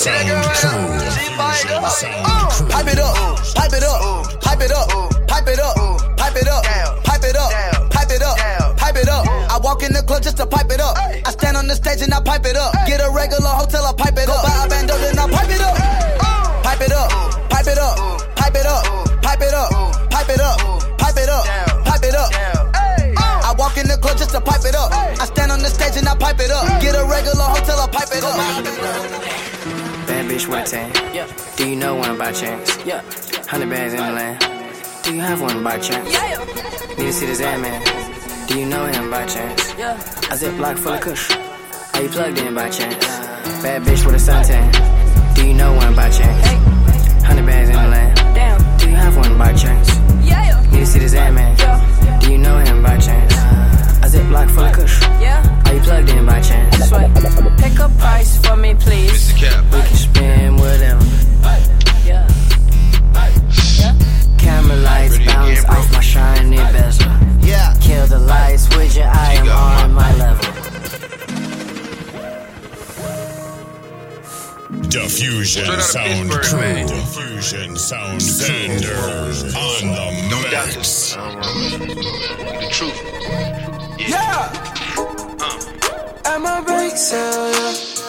Sound Sound. Pipe it up, pipe it up, pipe it up, pipe it up, pipe it up, pipe it up, pipe it up, pipe it up. I walk in the club just to pipe it up. I stand on the stage and I pipe it up. Get a regular hotel, I pipe it up. 10. Yeah. Do you know one by chance? Yeah. 100 bags in the land. Do you have one by chance? Yeah. Need to see this man. Do you know him by chance? Yeah. A ziplock full of kush. Are you plugged in by chance? Bad bitch with a suntan. Do you know one by chance? 100 bags in the land. Damn. Do you have one by chance? Yeah. Need to see this man. Do you know him by chance? A zip block full of kush. Yeah. Are you plugged in by chance? Sweat. Pick a price for me, please. Mr. Cap. We can spend whatever. Yeah. Camera lights bounce off my shiny bezel. Yeah. Kill the lights with your eye, I'm on my level. Diffusion Sound Crew. Diffusion Sound Xander on the mix. The truth. Yeah. At my bake sale,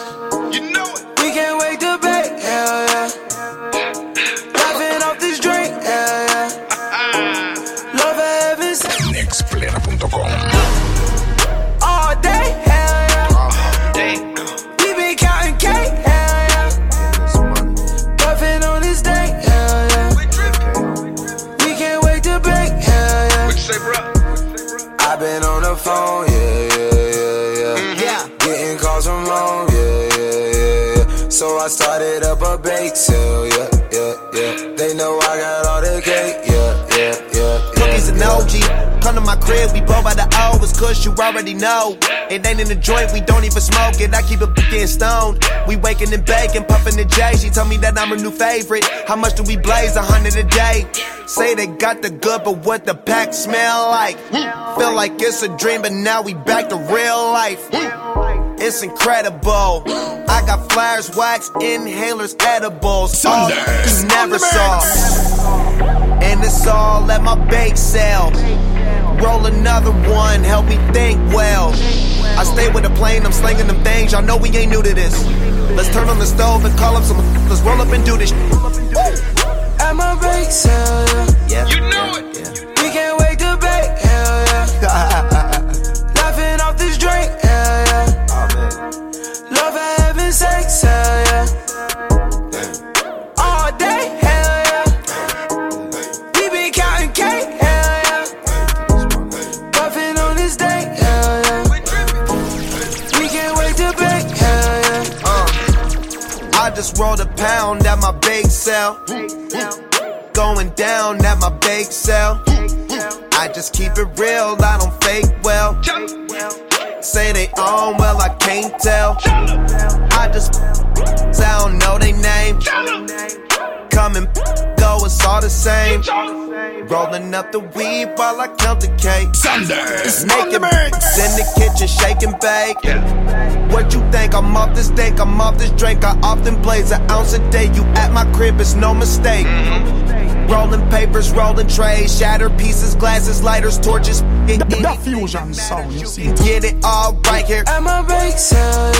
the phone, yeah, yeah, yeah, yeah. Mm-hmm. Yeah. Getting calls from home, yeah, yeah, yeah, yeah. So I started up a bake sale, yeah, yeah, yeah. They know I got all the cake, yeah, yeah, yeah. Cookies and OG. Come to my crib, we both by the O. It's kush, you already know. It ain't in the joint, we don't even smoke it. I keep it getting stoned. We waking and baking, puffing the J. She told me that I'm her new favorite. How much do we blaze? A hundred a day. Say they got the good, but what the pack smell like? Feel like it's a dream, but now we back to real life. It's incredible. I got flyers, wax, inhalers, edibles. All you never saw. And it's all at my bake sale. Roll another one, help me think well. I stay with the plane, I'm slinging them things. Y'all know we ain't new to this. Let's turn on the stove and call up some. Let's roll up and do this. At my bake sale, yeah. Yeah. You know it. We can't wait to bake, hell yeah. just rolled a pound at my bake sale. Going down at my bake sale. I just keep it real, I don't fake well. Say they own, well, I can't tell. I just sound know they name. Come and go, it's all the same. Rolling up the weed while I count the cake. Sunday, it's Naked in the kitchen, shaking and bake. What you think? I'm off this dick, I'm off this drink. I often blaze an ounce a day. You at my crib, it's no mistake. Mm-hmm. Rolling papers, rolling trays, shattered pieces, glasses, lighters, torches. Get The fusion sound, you see. Get it all right here. At my bake sale,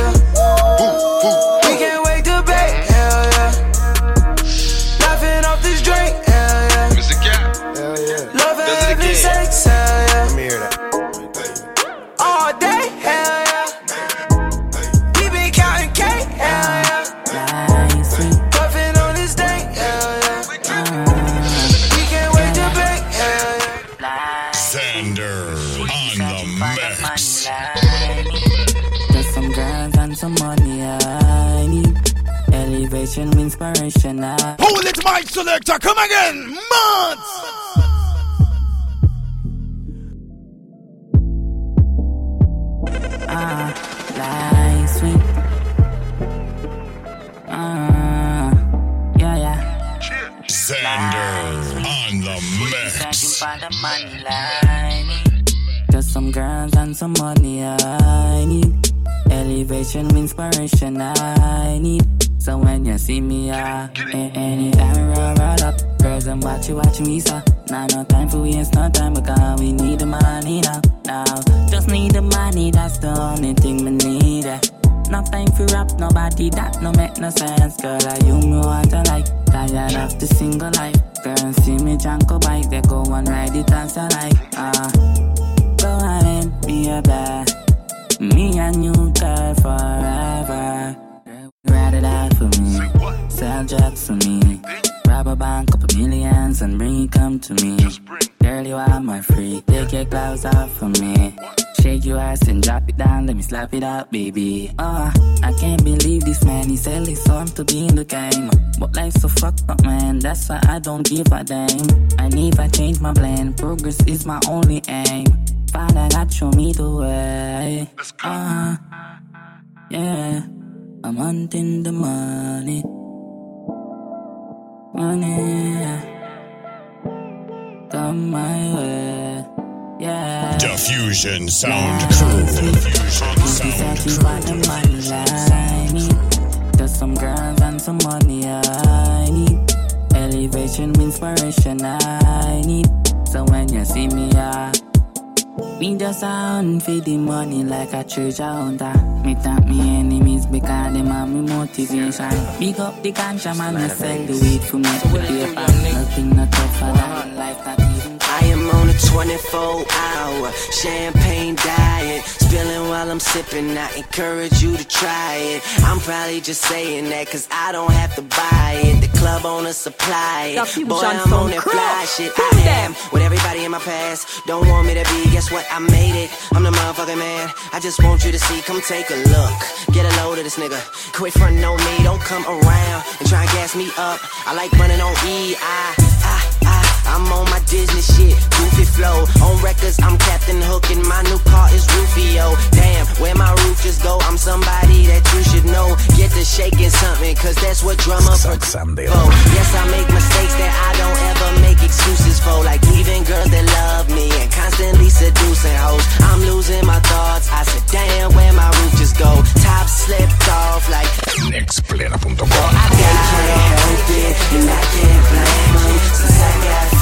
mix. Just some girls and some money I need. Elevation, inspiration I Hold it, my selector. Come again. Months. Ah, light sweet. Ah, yeah, yeah. Xander on the mix. Some girls and some money I need. Elevation, inspiration I need. So when you see me, uh, anytime we roll, up, girls and watch you, watch me, so. Now no time for waste, no time because we need the money now. Now, just need the money, that's the only thing we need. Eh. No time for rap, nobody that no make no sense, girl. I you me want to like, tired of the single life. Girl, see me junk a bike, they go and ride it as I like. Ah, go and be a bad. Me and you, girl, forever. Ride it out for me. Sell drugs for me. Rob a bank, couple millions, and bring it come to me. Girl, you are my freak. Take your clothes off for me. Shake your ass and drop it down, let me slap it out, baby. Oh, I can't believe this man, he's on to be in the game. But life's so fucked up, man, that's why I don't give a damn. I need to change my plan, progress is my only aim find I got you the way. Uh-huh. Yeah, I'm hunting the money. Money, yeah. Come my way. Yeah. Diffusion Sound yeah. Crew. Diffusion Sound Crew. The money I need. There's some girls and some money I need. Elevation, inspiration I need. So when you see me, I sound, feed the money like a treasure hunter. Me thank me enemies because them are me motivation. Big up the ganja man, me sell the weed for make the paper. Nothing not tougher than life that. I am on a 24 hour champagne diet. Spilling while I'm sipping, I encourage you to try it. I'm probably just saying that cause I don't have to buy it. The club owner supply. Boy, I'm on that fly shit. I am with everybody in my past. Don't want me to be, guess what? I made it. I'm the motherfucking man. I just want you to see, come take a look. Get a load of this nigga. Quit frontin' on me, don't come around and try and gas me up. I like running on E. I, I'm on my Disney shit, goofy flow. On records, I'm Captain Hook, and my new car is Rufio. Damn, where my roof just go? I'm somebody that you should know. Get to shaking something, cause that's what drummer for. Yes, I make mistakes that I don't ever make excuses for. Like leaving girls that love me and constantly seducing hoes. I'm losing my thoughts. I said, damn, where my roof just go? Top slipped off like. Nextplena.com. I can't help it, and I can't blame 'em since I got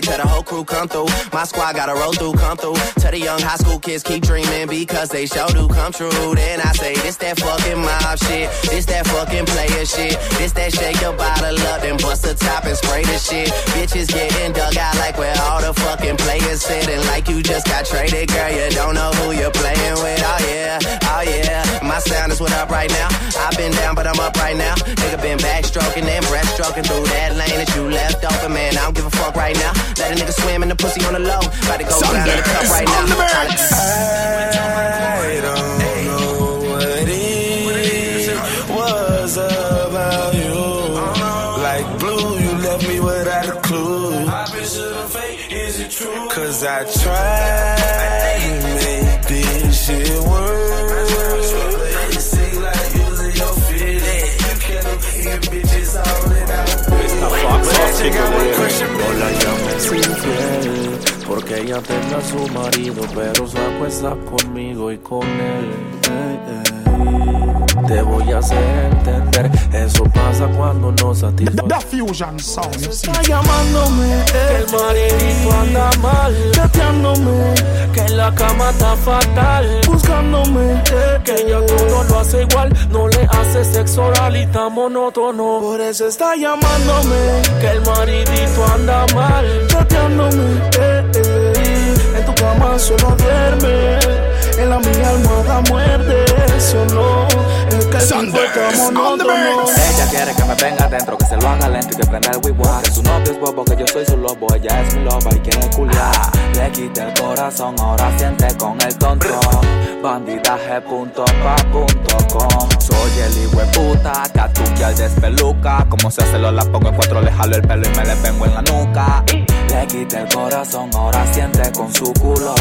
tell the whole crew come through. My squad gotta roll through, come through. Tell the young high school kids keep dreaming because they sure do come true. Then I say, this that fucking mob shit. This that fucking player shit. This that shake your bottle up and bust the top and spray the shit. Bitches getting dug out like where all the fucking players sitting like you just got traded, girl. You don't know who you're playing with. Oh yeah, oh yeah. My sound is what up right now. I've been down, but I'm up right now. Nigga been backstroking and breaststroking through that lane that you left open, man. I don't give a fuck right now. Let a nigga swim in the pussy on the low. About to go down in the cup right now. I don't know what it was about you. Like blue, you left me without a clue. Cause I tried to make this shit work. No la llames infiel, porque ella tenga a su marido, pero se acuesta conmigo y con él. Ey, ey. Te voy a hacer entender, eso pasa cuando no satisface. The Fusion Sound. Está llamándome, que el maridito anda mal, chateándome, que en la cama está fatal, buscándome, que ella todo lo hace igual, no le hace sexo oral y está monótono. Por eso está llamándome, que el maridito anda mal, chateándome, eh, eh, en tu cama solo duerme, en la mía almohada muerde, solo, Ella quiere que me venga adentro, que se lo haga lento y que prenda el wiwa. Que su novio es bobo, que yo soy su lobo. Ella es mi loba y quiere culiar. Le quité el corazón, ahora siente con el tonto. Bandidaje.pa.com Soy el hijo de puta, catuque al despeluca. Como se hace lo la pongo en cuatro, le jalo el pelo y me le vengo en la nuca. Le quité el corazón, ahora siente con su culo.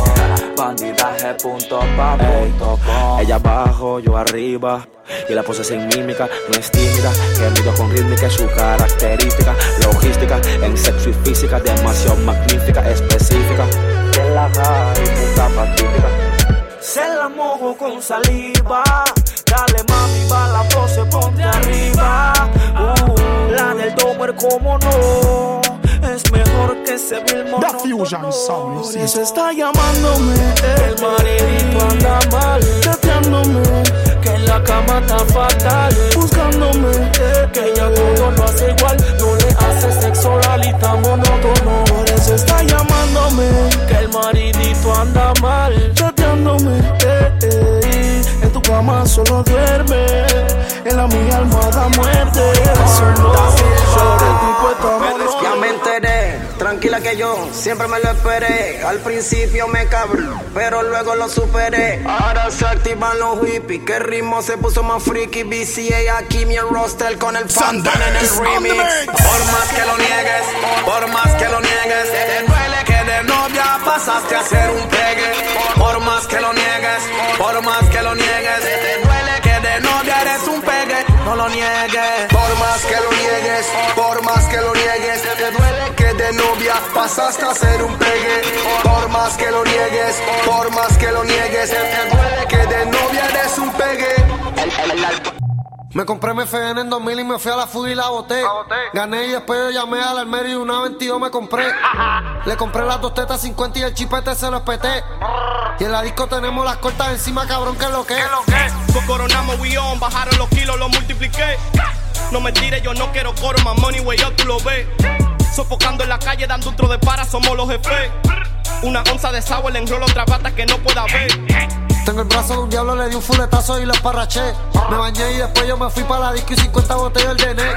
Bandidaje.pa.com Ella abajo, yo arriba. Y la pose sin mímica, no es tímida. Que mido con rítmica es su característica. Logística, en sexo y física, demasiado magnífica, específica. Que la y puta pacífica. Se la mojo con saliva. Dale mami, va la pose, ponte arriba. Uh, la del domer, como no. Es mejor que se ve el mono. The Fusion Sound, Por eso está llamándome. El maridito anda mal, chateándome. Que en la cama está fatal, buscándome. Que ella todo lo hace igual, no le hace sexo oral y está monótono. Por eso está llamándome. Que el maridito anda mal, chateándome. Eh, eh, en tu cama solo duerme, en la mía almohada. Solo, solo el tipo está me enteré, tranquila que yo siempre me lo esperé. Al principio me cabré, pero luego lo superé. Ahora se activan los hippies, que el ritmo se puso más freaky. BCA aquí mi roster con el fan en el remix. Por más que lo niegues, por más que lo niegues, te duele que de novia pasaste a ser un pegue. Por más que lo niegues, por más que lo niegues, te No lo niegues. Por más que lo niegues, por más que lo niegues, te duele que de novia pasaste a ser un pegue. Por más que lo niegues, por más que lo niegues, te duele que de novia eres un pegue. Me compré mi FN en 2000 y me fui a la fuga y la boté. Gané y después yo llamé al almero y una 22 me compré. Le compré las dos tetas 50 y el chipete se lo espeté. Y en la disco tenemos las cortas encima, cabrón, que es lo que es. Co- Coronamos we on, bajaron los kilos, los multipliqué. No me tires, yo no quiero coro, más money way up, tú lo ves. Sofocando en la calle, dando un tro de para, somos los jefes. Una onza de sour, le enrolo otra bata que no pueda ver. Tengo el brazo de un diablo, le di un fuletazo y lo esparraché. Me bañé y después yo me fui para la disco y 50 botellas del DN.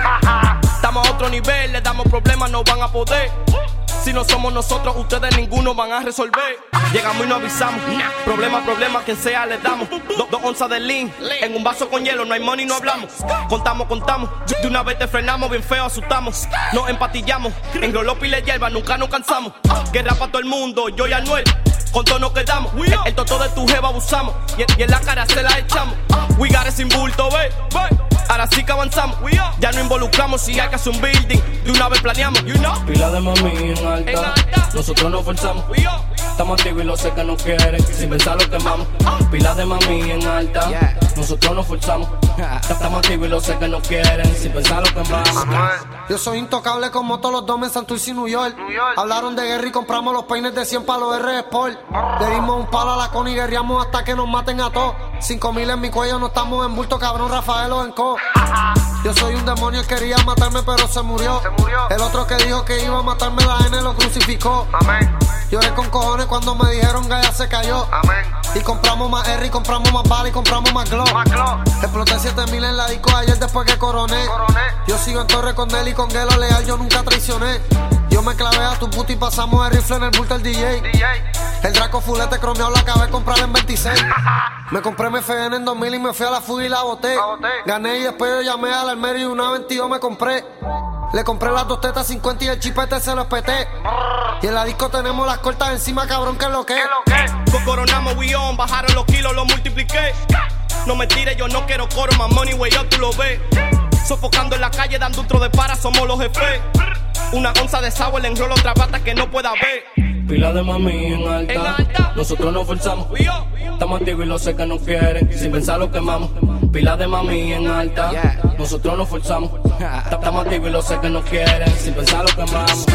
Estamos a otro nivel, le damos problemas, no van a poder. Si no somos nosotros, ustedes ninguno van a resolver. Llegamos y no avisamos. Problema, problema, quien sea, le damos. Do- dos onzas de lean. En un vaso con hielo, no hay money, no hablamos. Contamos, contamos. De una vez te frenamos, bien feo, asustamos. Nos empatillamos. En Grolopi le hierba, nunca nos cansamos. Guerra para todo el mundo, yo y Anuel. Con todo nos quedamos. El toto de tu jeva abusamos. Y, y en la cara se la echamos. We got it sin bulto, ve. Ahora sí que avanzamos. Ya no involucramos si hay que hacer un building. De una vez planeamos. You know? Pila de mami en alta. Nosotros nos forzamos. Estamos activos y lo sé que no quieren. Sin pensar lo quemamos. Pila de mami en alta. Nosotros nos forzamos. Estamos activos y lo sé que no quieren. Sin pensar lo quemamos. Yo soy intocable como todos los domes en Santurce y New York. Hablaron de guerra y compramos los peines de 100 para los R Sport. Le dimos un palo a la con y guerreamos hasta que nos maten a todos. Cinco mil en mi cuello, no estamos en bulto, cabrón, Rafael o en co. Yo soy un demonio, él quería matarme, pero se murió. El otro que dijo que iba a matarme, la N lo crucificó. Lloré con cojones cuando me dijeron Gaia se cayó. Y compramos más R y compramos más bala y compramos más glow. Exploté 7000 en la disco ayer después que coroné. Yo sigo en torre con él y con Gelo leal, yo nunca traicioné. Yo me clavé a tu puta y pasamos el rifle en el bulto del DJ. El Draco fulete cromeado la acabé de comprar en 26. Me compré mi FN en 2000 y me fui a la fuga y la boté. Gané y después yo llamé al almero y una 22 me compré. Le compré las dos tetas 50 y el chipete se lo espeté. Y en la disco tenemos las cortas encima, cabrón, que es lo que es. Co- Coronamos we on, bajaron los kilos, los multipliqué. No me tires, yo no quiero coro, más money way up, tú lo ves. Sofocando en la calle, dando un tro de para, somos los jefes. Una onza de sour, le enrolo otra bata que no pueda ver. Pila de mami en alta. Nosotros nos forzamos. Estamos activos y lo sé que no quieren. Sin pensar lo quemamos. Pila de mami en alta. Nosotros nos forzamos. Estamos activos y lo sé que no quieren. Sin pensar lo quemamos.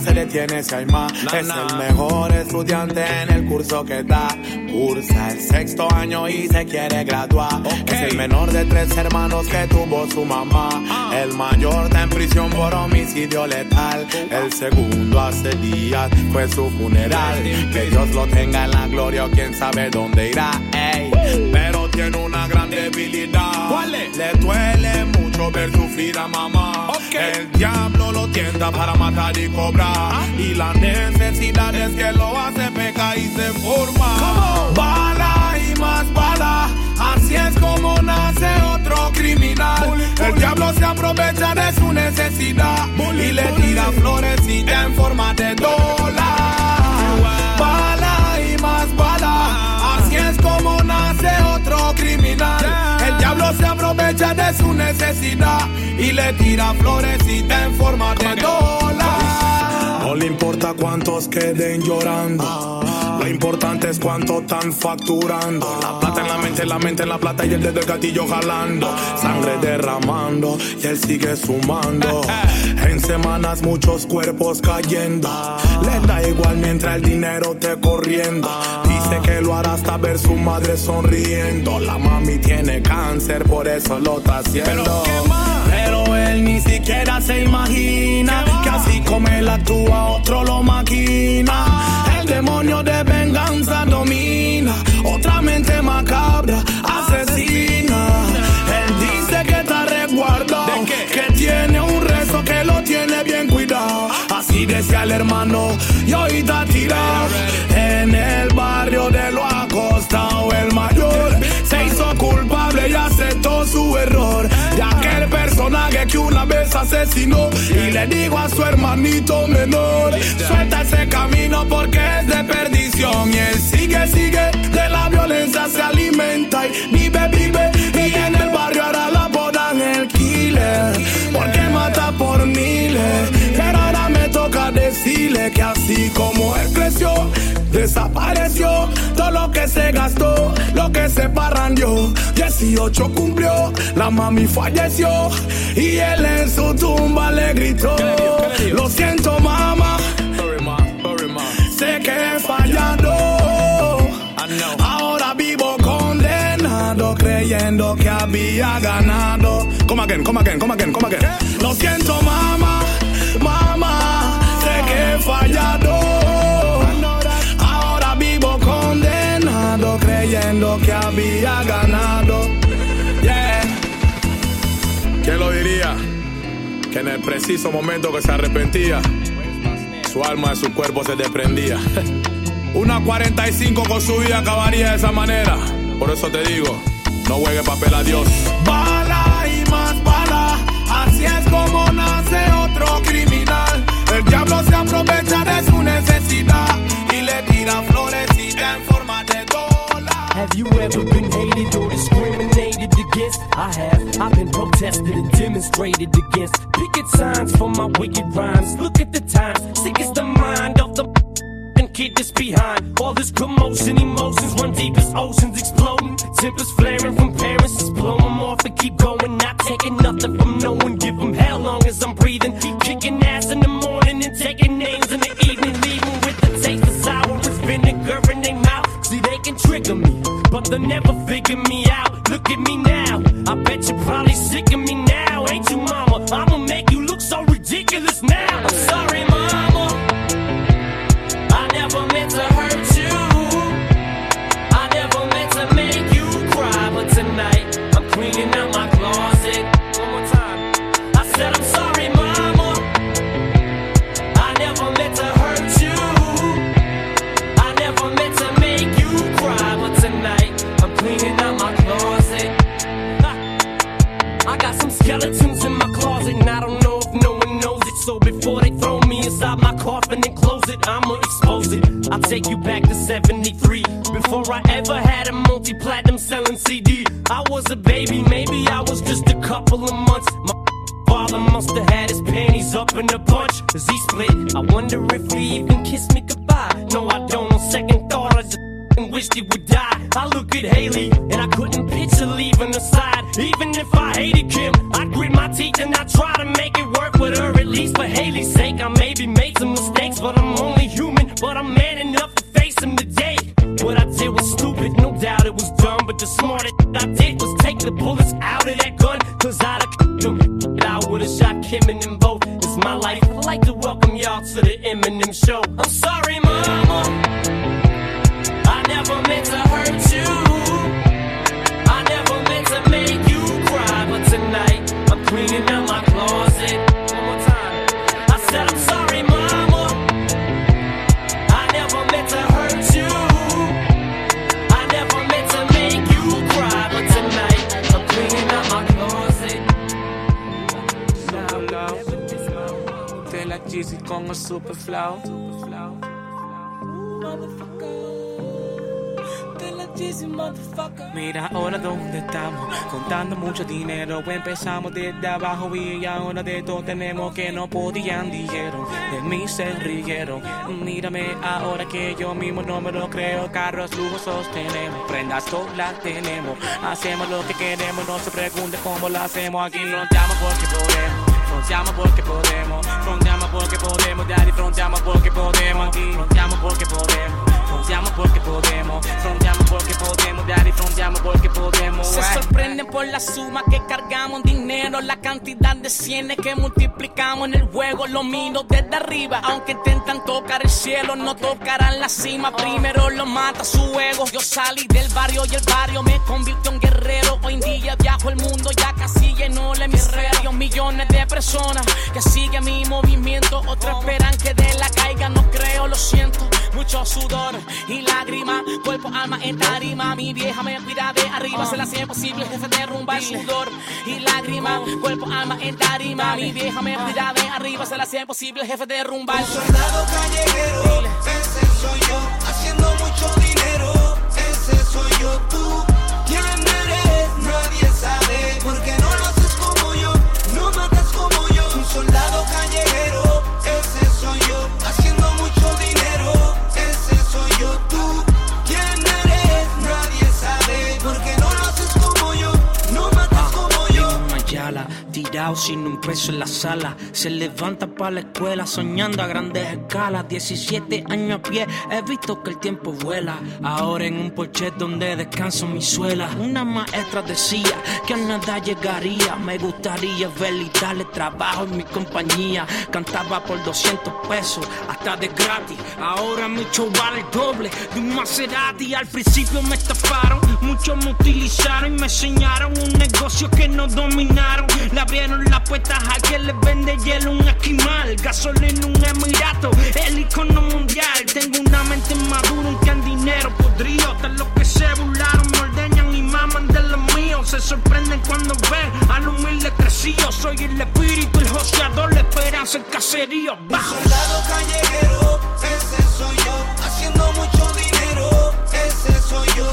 Se detiene si hay más. Es el mejor estudiante en el curso que da. Cursa el sexto año y se quiere graduar. Es el menor de tres hermanos que tuvo su mamá. El mayor está en prisión por homicidio letal. El segundo hace días fue su funeral. Que Dios lo tenga en la gloria o quién sabe dónde irá. ey. Tiene una gran debilidad. ¿Cuál es? Le duele mucho ver sufrir a mamá. El diablo lo tienta para matar y cobrar. Y la necesidad es que lo hace peca y se forma. Bala y más bala. Así es como nace otro criminal. El diablo se aprovecha de su necesidad. Y le tira florecita en forma de dólar. Bala y más bala. Así es como nace otro criminal. El diablo se aprovecha de su necesidad y le tira florecita en forma de dólar. No le importa cuántos queden llorando. Lo importante es cuánto están facturando. La plata en la mente, la mente en la plata y el dedo del gatillo jalando. Sangre derramando y él sigue sumando. En semanas muchos cuerpos cayendo. Le da igual mientras el dinero te corriendo. Dice que lo hará hasta ver su madre sonriendo. La mami tiene cáncer, por eso lo está haciendo. Pero él ni siquiera se imagina que así como él actúa, otro lo maquina. El demonio de venganza domina, otra mente macabra asesina. Él dice que está resguardado, que tiene un rezo que lo tiene bien cuidado. Así decía el hermano, y hoy está tirado en el barrio de lo El mayor se hizo culpable y aceptó su error. De aquel personaje que una vez asesinó. Y le digo a su hermanito menor: Suelta ese camino porque es de perdición. Y él sigue, sigue, de la violencia se alimenta y vive, vive. Y en el barrio ahora la bodan el killer. Porque mata por miles. Pero ahora me toca decirle que así como él creció, desapareció. Todo lo que se gastó, lo que se parrandió. 18 cumplió, la mami falleció. Y él en su tumba le gritó: Lo siento, mamá. Sé que he fallado. Ahora vivo condenado, creyendo que había ganado. Come again, come again, come again, come again. Lo siento, mamá, mamá. Sé que he fallado. Creyendo que había ganado. Yeah. ¿Quién lo diría? Que en el preciso momento que se arrepentía, su alma de su cuerpo se desprendía. Una 45 con su vida acabaría de esa manera. Por eso te digo, no juegue papel a Dios. Bala y más bala, así es como nace otro criminal. El diablo se aprovecha de su necesidad Have you ever been hated or discriminated against? I have. I've been protested and demonstrated against. Picket signs for my wicked rhymes. Look at the times. Sick is the mind of the and kid that's behind. All this commotion, emotions run deep as oceans exploding. Tempers flaring from parents, just blow them off and keep going. Not taking nothing from no one. Give them hell long as I'm breathing. Keep kicking ass in the morning and taking names in the they'll never figure me out. Look at me now. I bet you're probably sick of me now. Ain't you, mama? Take you back to 73. Before I ever had a multi platinum selling CD, I was a baby, maybe I was just a couple of months. My father must have had his panties up in a bunch, cause he split. I wonder if he even kissed me Empezamos desde abajo y ahora de todo tenemos que no podían dijeron. De mí se rieron. Mírame ahora que yo mismo no me lo creo. Carros lujosos tenemos, prendas todas las tenemos. Hacemos lo que queremos, no se pregunte cómo lo hacemos. Aquí fronteamos porque podemos. Fronteamos porque podemos, fronteamos porque podemos, daddy, fronteamos porque podemos, aquí fronteamos porque podemos. Fronteamos porque podemos, fronteamos porque podemos, daddy, fronteamos porque podemos. Se sorprenden por la suma que cargamos, dinero, la cantidad de cienes que multiplicamos en el juego. Lo miro desde arriba, aunque intentan tocar el cielo, no tocarán la cima. Primero lo mata su ego. Yo salí del barrio y el barrio me convirtió en guerrero. Hoy en día viajo el mundo, ya casi lleno el hemisferio. Millones de personas que siguen mi movimiento, otros esperan que de la caiga. No creo, lo siento, mucho sudor y lágrimas, cuerpo, alma en tarima. Mi vieja me cuida de arriba, se la hace posible, jefe derrumba el sudor y lágrimas, cuerpo, alma en tarima. Mi vieja me cuida de arriba, se la hace posible, jefe derrumba el soldado callejero, ese soy yo, haciendo mucho dinero, ese soy yo, tú, sin un peso en la sala. Se levanta para la escuela soñando a grandes escalas. 17 años a pie, he visto que el tiempo vuela. Ahora en un porche donde descanso mi suela. Una maestra decía que a nada llegaría. Me gustaría verle y darle trabajo en mi compañía. Cantaba por 200 pesos, hasta de gratis. Ahora mi show vale el doble de un Maserati. Al principio me estafaron, muchos me utilizaron y me enseñaron un negocio que no dominaron. Abrieron las puertas a quien les vende hielo un esquimal. Gasolina un emirato, el icono mundial. Tengo una mente madura, un en dinero podrido. De los que se burlaron, me ordeñan y maman de los míos. Se sorprenden cuando ven al humilde crecido. Soy el espíritu, el joseador, la esperanza, el caserío. Bajo. Soldado callejero, ese soy yo, haciendo mucho dinero, ese soy yo,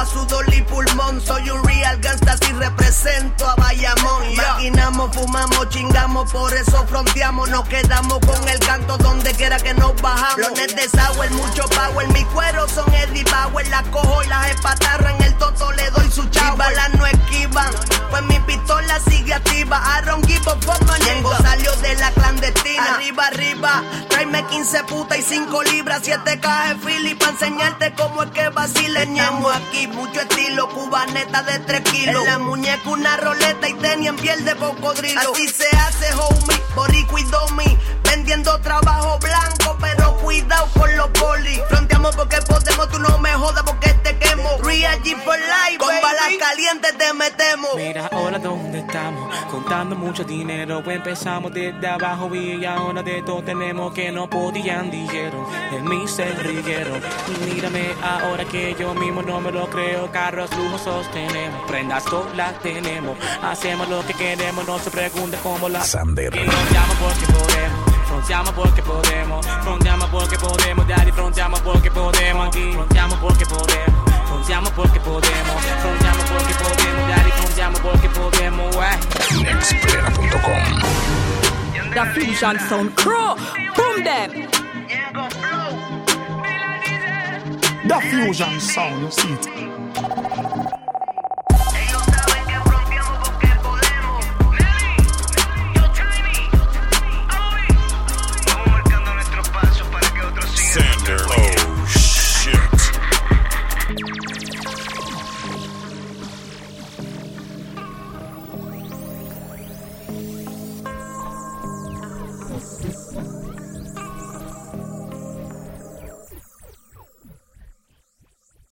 a sudor y pulmón. Soy un real gangsta si represento a Bayamón. Maquinamos, fumamos, chingamos, por eso fronteamos. Nos quedamos con el canto donde quiera que nos bajamos. Los de sour, mucho power. Mi cuero son Eddie Power. Las cojo y las espatarran. El toto le doy su chavo. balas no esquivan. Pues mi pistola sigue activa. Aaron fuck, my Ñengo salió de la clandestina. Arriba, arriba. Tráeme 15 putas y 5 libras. 7 cajas Philly para enseñarte cómo es que vacile. Ñamo aquí, mucho estilo. Cubaneta de 3 kilos. En la muñeca una roleta y tenía en piel de cocodrilo. Así se hace, homie. Borico y domi. Vendiendo trabajo blanco, pero cuidado con los polis. Fronteamos porque podemos, tú no me jodas porque te quemo. Real G for life, con balas calientes te metemos. Mira ahora dónde estamos, contando mucho dinero. Empezamos desde abajo y ahora de todo tenemos que no podían dijeron. En mí se rieron. Y mírame ahora que yo mismo no me lo creo. Carros lujosos tenemos, prendas todas las tenemos. Hacemos lo que queremos, no se pregunte cómo la. Sander. Y fronteamos porque podemos. Fronteamos porque podemos, fronteamos porque podemos, daddy, fronteamos porque podemos, aquí, fronteamos porque podemos, fronteamos porque podemos, fronteamos porque podemos, daddy, fronteamos porque podemos, wey. Eh. Explera.com The Fusion Sound Crew, boom them. The fusion sound, you see it.